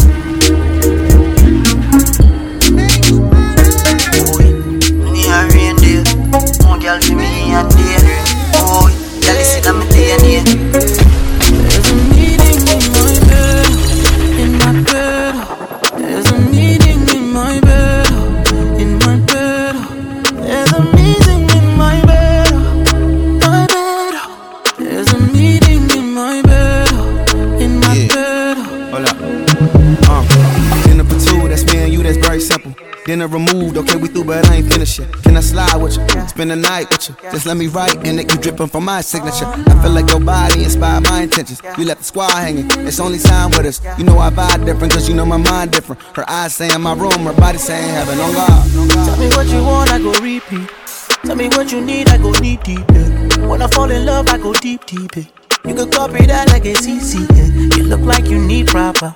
Sunny or rain day, more girl for me and DNA. But I ain't finished yet. Can I slide with you? Spend the night with you. Just let me write and it you dripping from my signature. I feel like your body inspired my intentions. You left the squad hanging, it's only time with us. You know I vibe different, cause you know my mind different. Her eyes saying my room, her body saying heaven on God. Tell me what you want, I go repeat. Tell me what you need, I go deep deep. Yeah. When I fall in love, I go deep deep. Yeah. You could copy that like a CC. Yeah. You look like you need proper.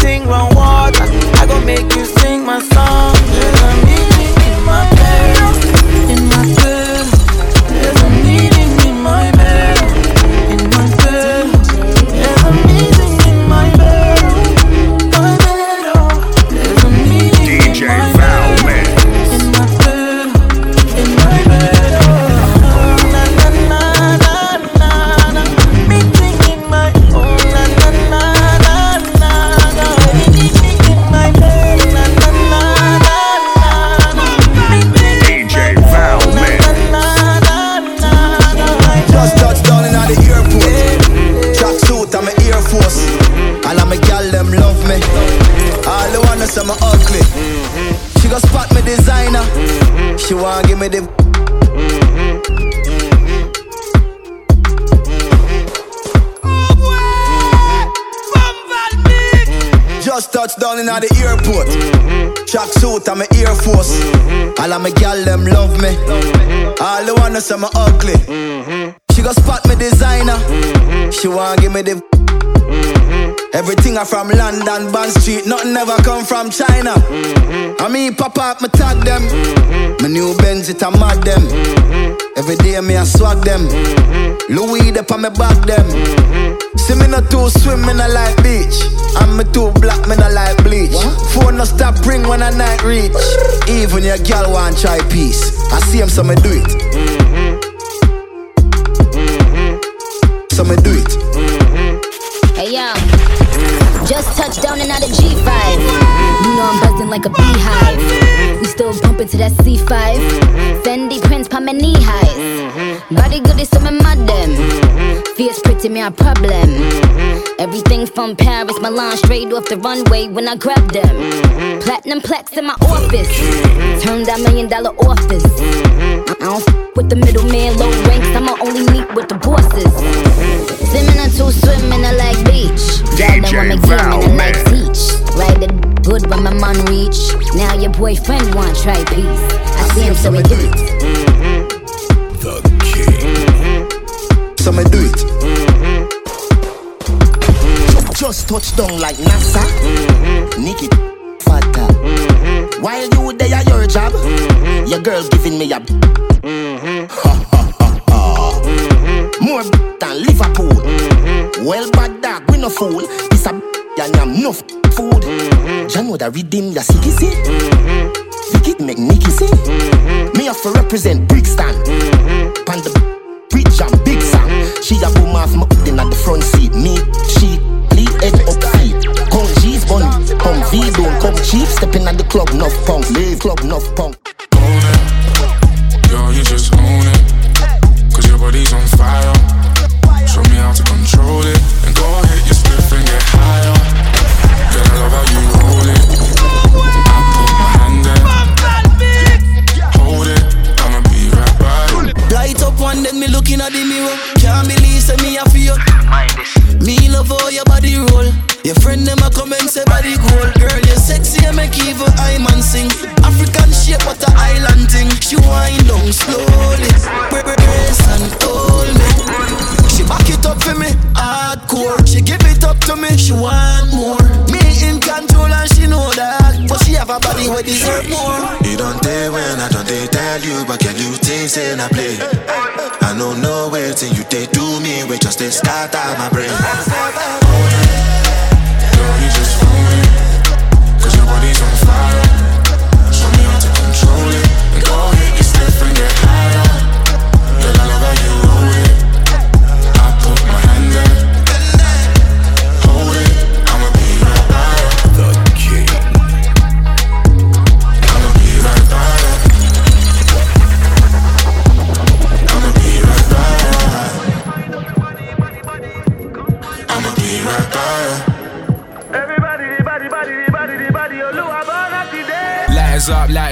thing run water. I go make you sing my song. There's Track suit, I'm an Air Force. Mm-hmm. All of my gal them love me. Mm-hmm. All the wanna say me ugly. Mm-hmm. She go spot me designer. She wanna give me the. Everything I from London, Bond Street, nothing ever come from China. Mm-hmm. I mean, pop up, me tag them. Mm-hmm. My new Benz, it a mad them. Mm-hmm. Every day me I swag them. Louis, they on me back them. See me not too swim, me not like beach. And me too black, me not like bleach. Phone no stop ring when I night reach. Even your girl want try peace. I see him, so me do it. So me do it. Just touched down and out of G5. You know I'm buzzing like a beehive. We still bumping to that C5. Fendi prints pa my knee highs. Body good is some mad them. Fierce pretty me a problem. Everything from Paris, Milan, straight off the runway when I grab them. Platinum plaques in my office. Turn that million dollar office. I I don't f- with the middleman, low ranks. I'ma only meet with the bosses. Swimming or two, swimming I like beach. Y'all know I'm a game and I like teach. Ride it good when my man reach. Now your boyfriend want try peace. I see him, so we do it. The king. So me do it. Just touch down like NASA. Mm-hmm. Nikki fatter. Mm-hmm. While you there at your job, mm-hmm. your girl giving me a. Ha ha ha ha. More than Liverpool. Well, bad dog, we no fool. This a and I'm enough food. You know that redeem your city see. Vicky make Nicky see. Me have to represent Brixton. Pan the Rich and big song. She a boom off my in at the front seat. Me, she, head up feet. Come G's bunny, come V don't come cheap. Stepping at the club, enough punk. Club, enough punk.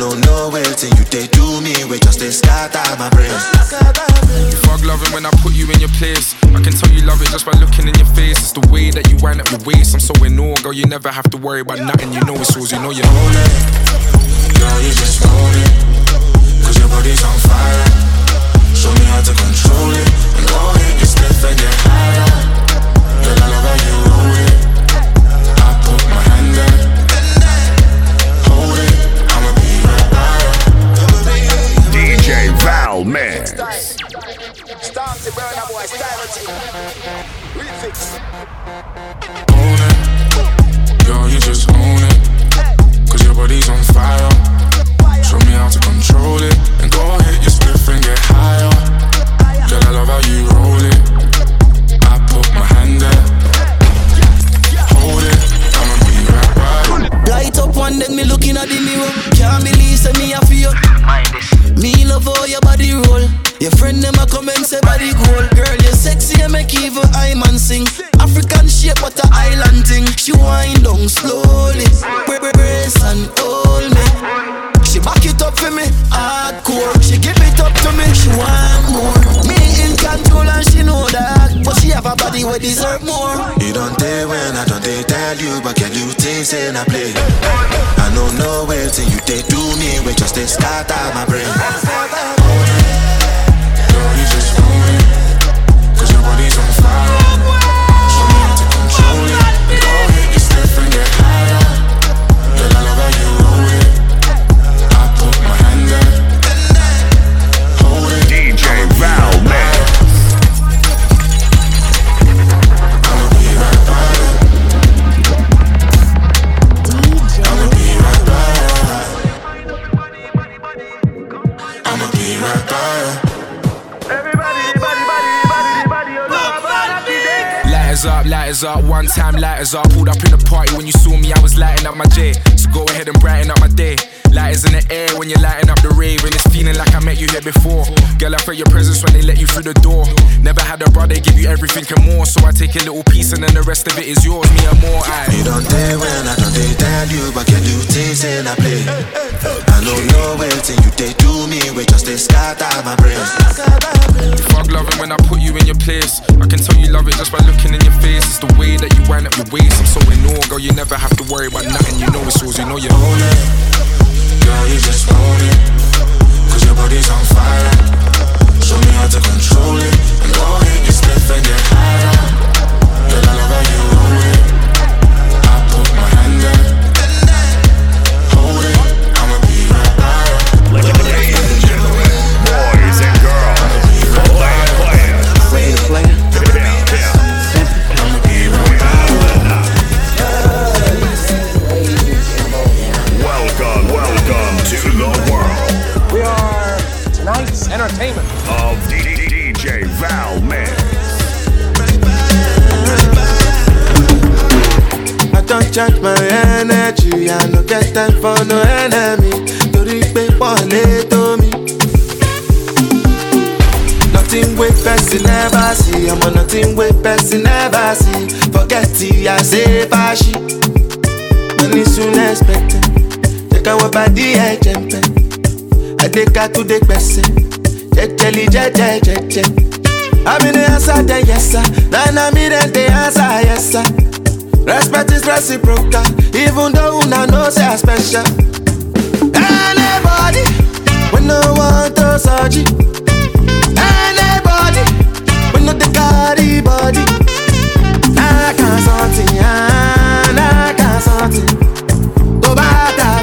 No way till you they do me, we just they out my brain. You fuck loving when I put you in your place. I can tell you love it just by looking in your face. It's the way that you wind up your waist. I'm so in awe, girl. You never have to worry about nothing. You know it's yours. You know you own it. Girl, you just own it. Cause your body's on fire. Show me how to control it. And go hit your spliff and get higher. Girl, I love how you roll it. Refix. Girl, you just own it. Cause your body's on fire. Show me how to control it. And go hit your spliff and get higher. Girl, I love how you roll it. One, then me looking at the mirror. Can't believe say me a feel. Me love how your body roll. Your friend them a come and say body cool. Girl, you sexy and make evil eye man sing. African shape, what a island thing. She wind down slowly, brace and hold me. She back it up for me, hardcore. She give it up to me, she want more. Me in control and she know that, but she have a body where deserve more. You don't tell when I don't they tell you, but can you things in I play? I know no way till you they do me, we just start out my brain. Lighters up, one time lighters up. Pulled up in the party when you saw me, I was lighting up my J. So go ahead and brighten up my day. Lighters in the air when you're lighting up the rave, and it's feeling like I met you here before. Girl, I felt your presence when they let you through the door. Never had a brother give you everything and more, so I take a little piece and then the rest of it is yours, me and more. I. You don't dare when I don't dare tell you, but your duties in a play. I don't know where till you they do me, we just they scatter my brain. You fuck loving when I put you in your place. I can tell you love it just by looking in your face. It's the way that you wind up your waist. I'm so in awe, girl. You never have to worry about nothing. You know it's yours. You know you own it. Girl, you just it. Cause your body's on fire. Show me how to control it. And go ahead, you step and get higher. Girl, I love how you I don't charge my energy, I no get time for no enemy. Torí pé pọ̀lẹ́ tó mi. Nothing wey person never see, ọmọ nothing wey person never see. Forget it, I say fashi. Money soon expected, jẹ́ ká wọ́n bá dí ẹ̀jẹ̀ ń pẹ́. Adéka tó dé pẹ̀sẹ̀, jẹ́jẹ́lì jẹ́jẹ́ jẹ́jẹ́. I'm in the answer, then yes sir. Then I'm in the answer, yes sir. Respect is reciprocal, even though una know say I special. Anybody, we no want to. Anybody, we no the carry body. I can't something, I can't something. I can't.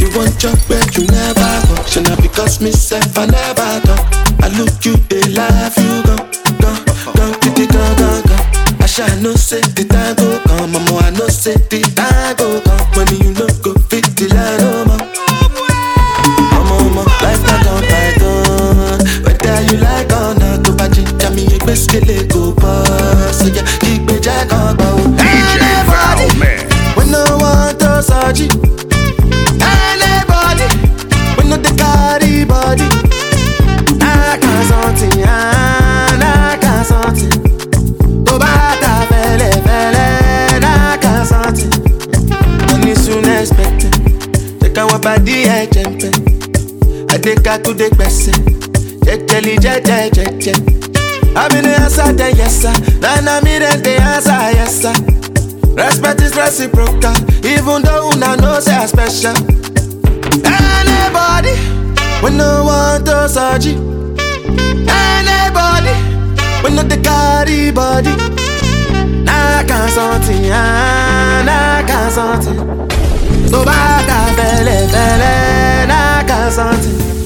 You want but you never now because me self I never talk. I look you, they laugh I shall no say the time go come, mama I know say the time go come. When you Tó dé gbẹ̀sẹ̀, jẹ́jẹ́lì jẹ́jẹ́ jẹ́jẹ́. I'm in the answer, then yes sir. Then I'm in the answer, yes sir. Respect is reciprocal, even though una know say I special. Anybody, we no want to surgery. Anybody, we no the carry body. Nah, can't something, ah, nah, can't something. Tó bá ta nah, can't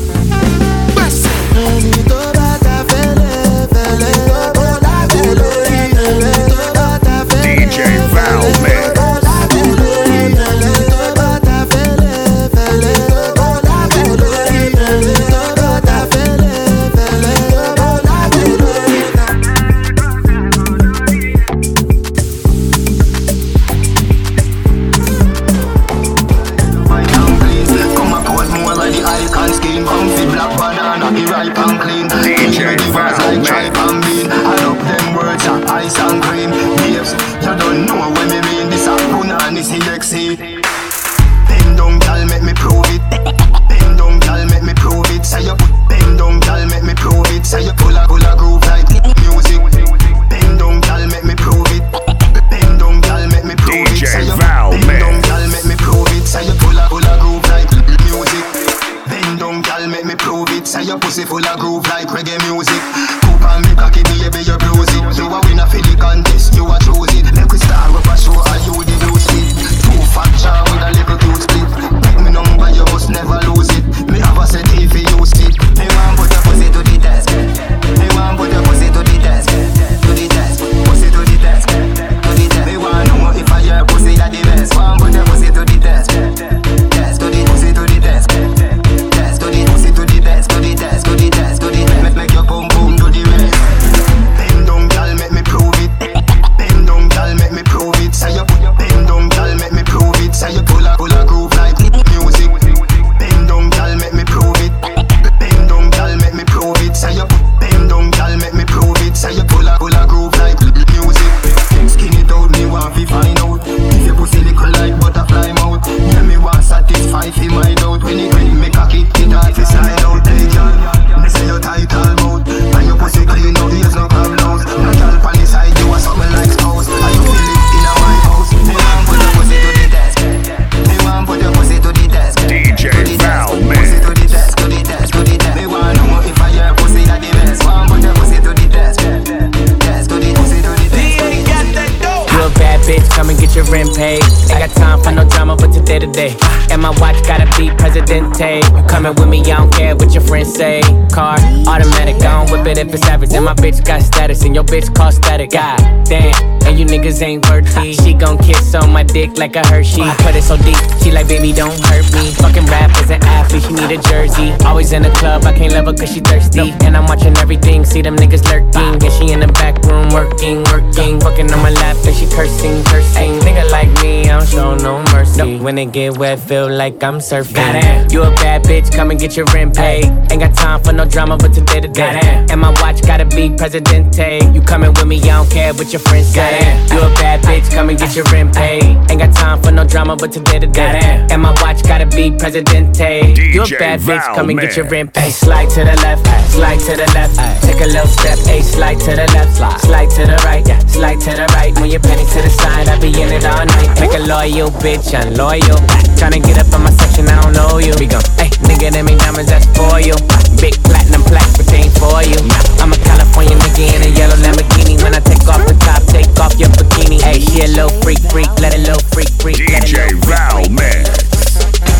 Presidente. Coming with me, I don't care what your friends say. Car, automatic, I don't whip it if it's average. And my bitch got status, and your bitch call static. God damn, and you niggas ain't worthy. She gon' kiss on my dick like a Hershey. I put it so deep, she like, baby, don't hurt me. Fucking rap as an athlete, she need a jersey. Always in the club, I can't love her cause she thirsty. And I'm watching everything, see them niggas lurking. And she in the back room working, working. Fucking on my lap, and she cursing, cursing. Nigga like me, I don't show no mercy. When it get wet, feel like I'm surfing. You a bad bitch, come and get your rent paid. Ain't got time for no drama, but today to day. And my watch gotta be Presidente. You coming with me, I don't care what your friends say. You a bad bitch, come and get your rent paid. Ain't got time for no drama, but today to day. And my watch gotta be Presidente. You a bad bitch, Val, come and get your rent paid. Slide to the left, slide to the left. Take a little step, hey, slide to the left, slide to the right, slide to the right. When you're penny to the side, I be in it all night. Make a loyal bitch, unloyal. Tryna get up on my section, I don't know you. We gon' hey, nigga, them me diamonds, that's for you. Big platinum plaques, but they ain't for you. I'm a California nigga in a yellow Lamborghini. When I take off the top, take off your bikini. Hey, she a little freak, freak, let a little freak, freak. DJ Val Man.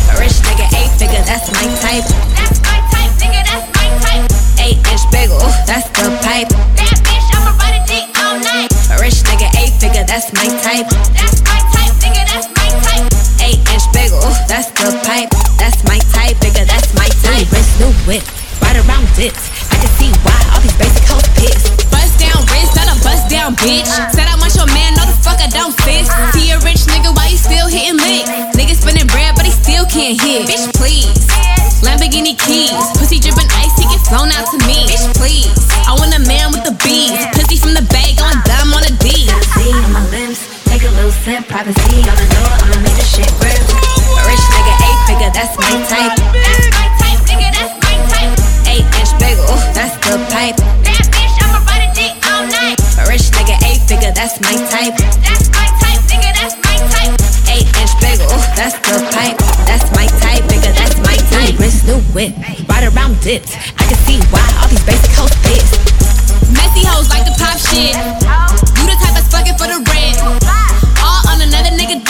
A rich nigga, eight figure, that's my type. That's my type, nigga, that's my type. Eight inch bagel, that's the pipe. Bad bitch, I'ma ride a dick all night. A rich nigga, eight figure, that's my type. That's my type, nigga, that's my type. Inch bagel, that's the pipe. That's my type, nigga, that's my type. Wrist, new whip, right around dips. I can see why all these basic hoes pissed. Bust down wrist, not a bust down bitch. Said I want your man, no the fuck I don't fist. See a rich nigga, why you still hitting lick? Nigga spinning bread, but he still can't hit. Bitch, please. Lamborghini keys, pussy dripping ice, he get flown out to me. Bitch, please. I want a man with the bees, pussy from the bag, going dumb on a D. See on my limbs, take a little sip, privacy on the door, I'ma make this shit grip. A rich nigga, eight figure, that's my type. That's my type, nigga, that's my type. Eight inch bagel, that's the pipe. Bad bitch, I'ma ride a dick all night. A rich nigga, eight figure, that's my type. That's my type, nigga, that's my type. Eight inch bagel, that's the pipe. That's my type, nigga, that's my type. New new whip, right around dips. I can see why all these basic hoes pissed. Messy hoes like to pop shit. You the type that's fucking for the rent.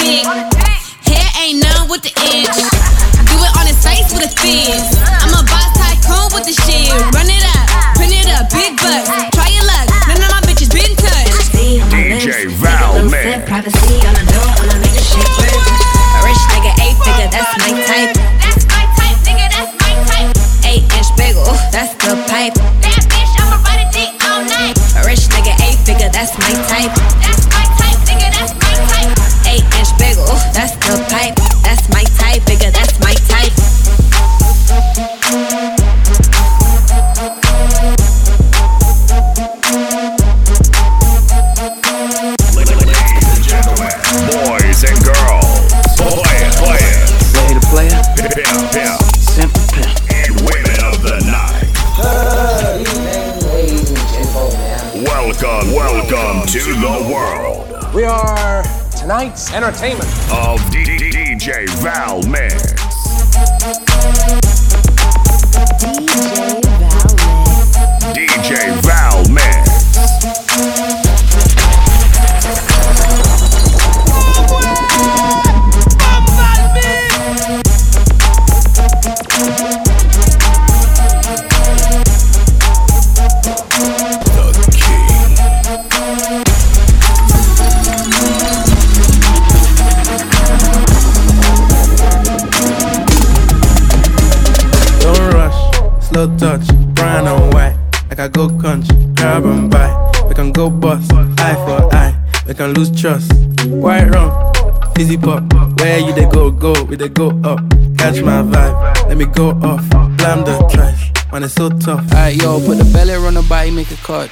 Dick. Hair ain't none with the inch. Do it on his face with a fizz. I'm a Lose trust. White rum, fizzy pop. Where you they go, go, we they go up. Catch my vibe, let me go off. Blam the trash, man, it's so tough. Alright, yo, put the belly on the body, make a clutch.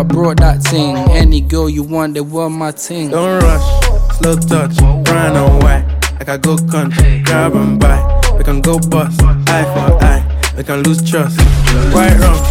I brought that thing. Any girl you want, they were my ting. Don't rush, slow touch, brown and white. Like I go country, grab and buy. We can go bust, eye for eye. We can lose trust. Right wrong,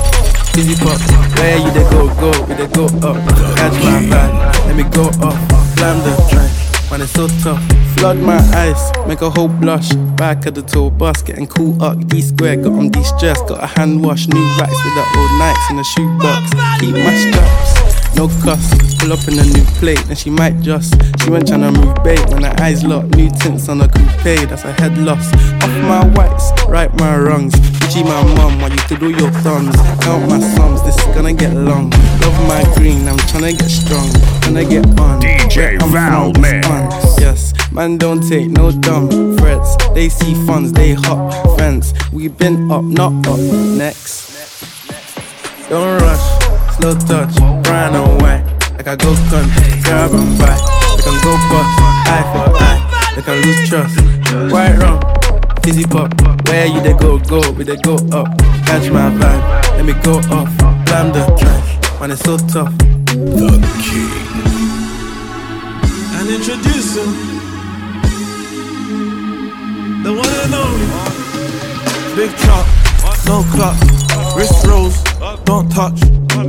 easy pop. Where you they go, go, we they go up. Catch my vibe, let me go up. Slam the track, man it's so tough. Flood my eyes, make a whole blush. Back of the tour bus, getting cool up. D square, got on de-stress. Got a hand wash, new racks with the old nights in the shoebox. Keep my straps. No cuss, pull up in a new plate, and she might just. She went tryna move bait when her eyes locked. New tints on a coupe, that's a head loss. Off my whites, right my wrongs. G my mum, while you to do your thumbs. Count my sums, this is gonna get long. Love my green, I'm tryna get strong. Tryna get on. DJ Where I'm Val from, it's Mix. on. Yes, man, don't take no dumb threats. They see funds, they hop fence. We been up, not up. Next. Don't rush, slow touch, brown and white. Like I go country, grab and buy. We can go bust, eye for eye. We can lose trust. Right wrong, easy pop. Where you they go, go, we they go up. Catch my vibe, let me go off. Blam the track, man, it's so tough. And introducing the one and only Big Chop, no cut, wrist rolls, don't touch.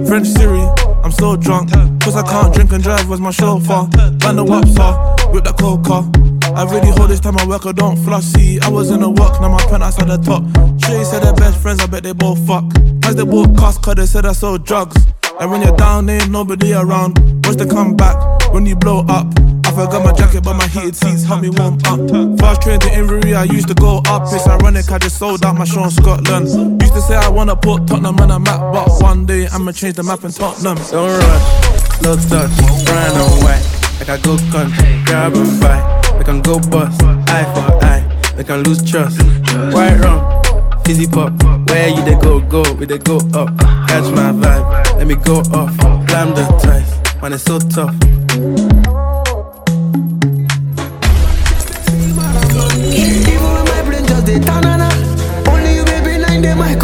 French Siri, I'm so drunk, cause I can't drink and drive, where's my chauffeur? Ban the waps off, whip that coca. I really hold this time I work, I don't floss. See, I was in the work, now my penthouse at the top. Shay said they're best friends, I bet they both fuck. As they both cost, cause they said I sold drugs. And when you're down, ain't nobody around. Watch the come back when you blow up. I forgot my jacket, but my heated seats help me warm up. Fast train to Inverness, I used to go up. It's ironic, I just sold out my show in Scotland. Used to say I wanna put Tottenham on a map, but one day I'ma change the map in Tottenham. Don't rush, no touch, brown and white. Like I go country, grab and. We can go bust, eye for eye. We can lose trust. Right wrong, easy pop. Where you they go, go, we they go up. Catch my vibe, let me go off. Blam the ties, man, it's so tough. You baby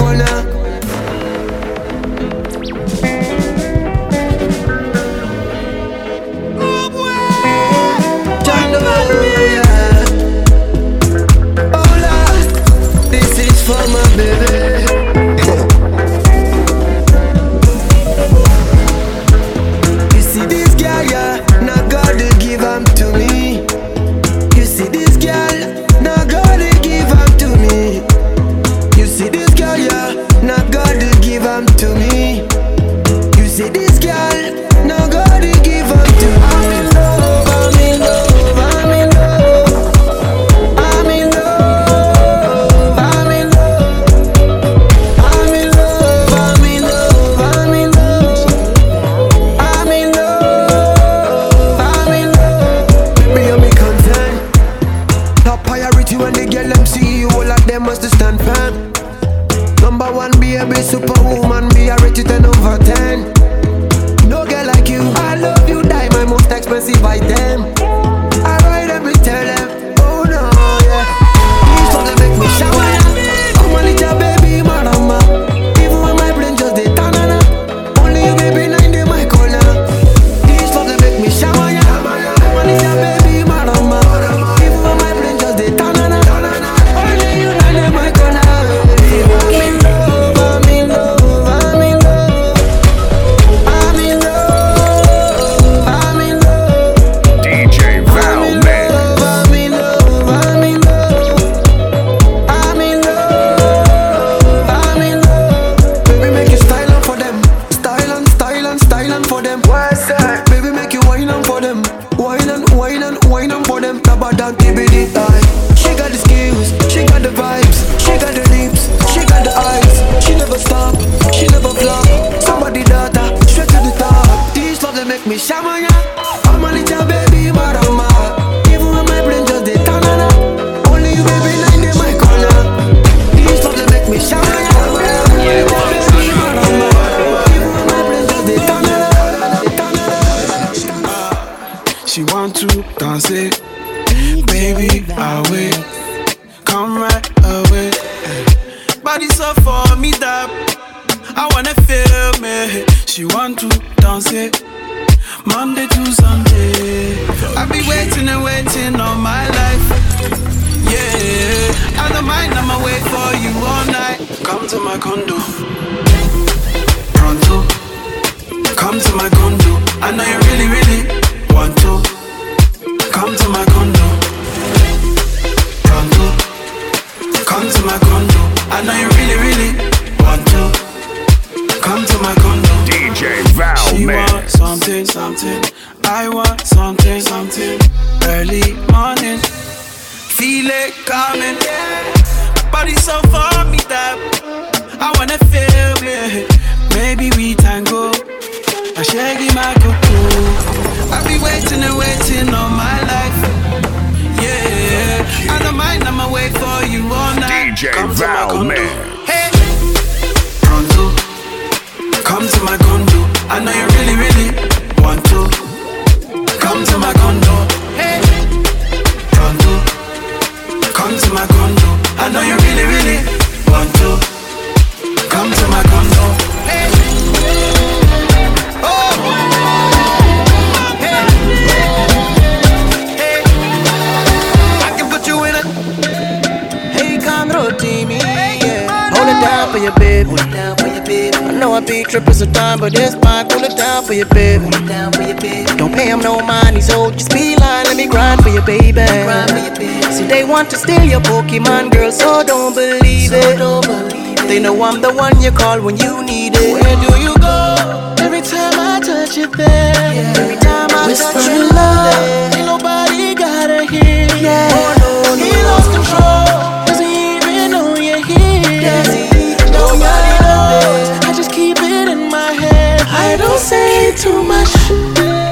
I don't say too much.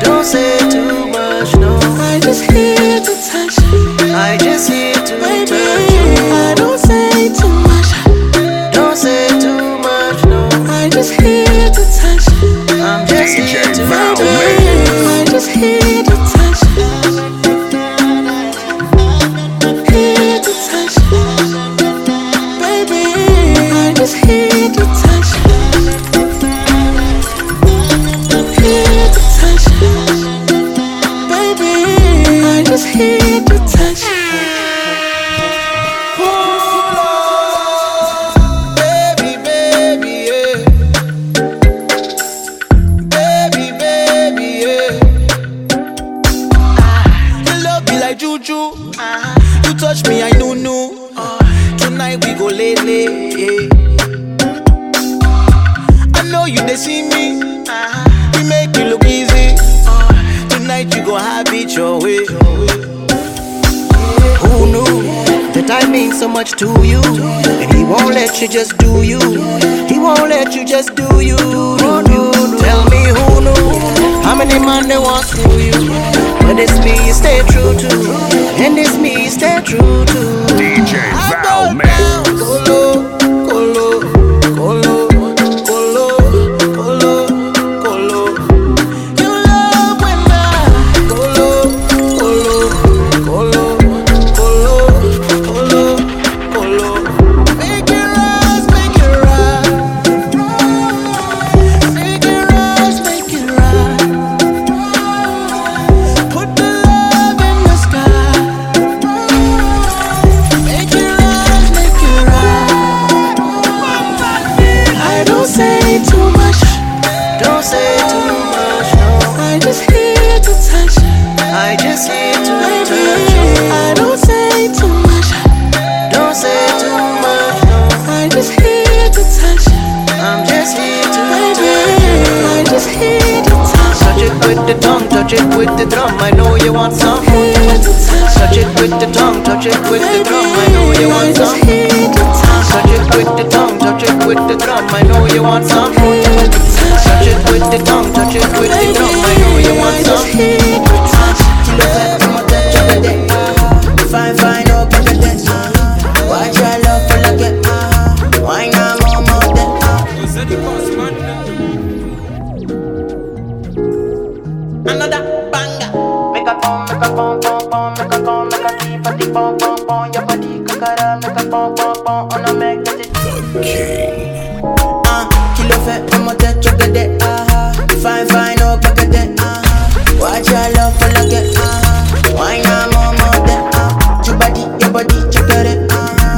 Don't say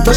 Tô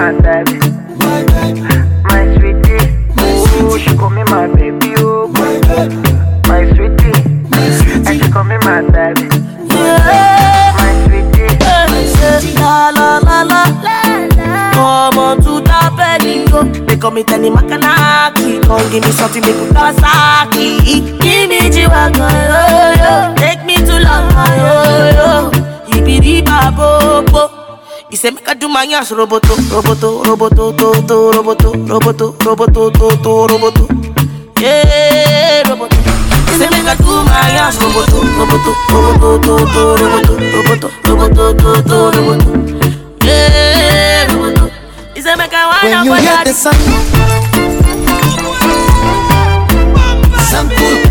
my baby. My baby. My sweetie. My sweetie. Oh, she call me my baby. Oh, my baby. My sweetie. My sweetie. And she call me my baby. Yeah. My sweetie. My sweetie. La la la la la. Come on to the belly. They call me Tenny Makanaki. Come give me something, make me Kawasaki. say make I do my ass roboto, roboto, roboto, to, to, roboto, roboto, roboto, to, to, roboto. Yeah, roboto. When you hear the sound, sound cool.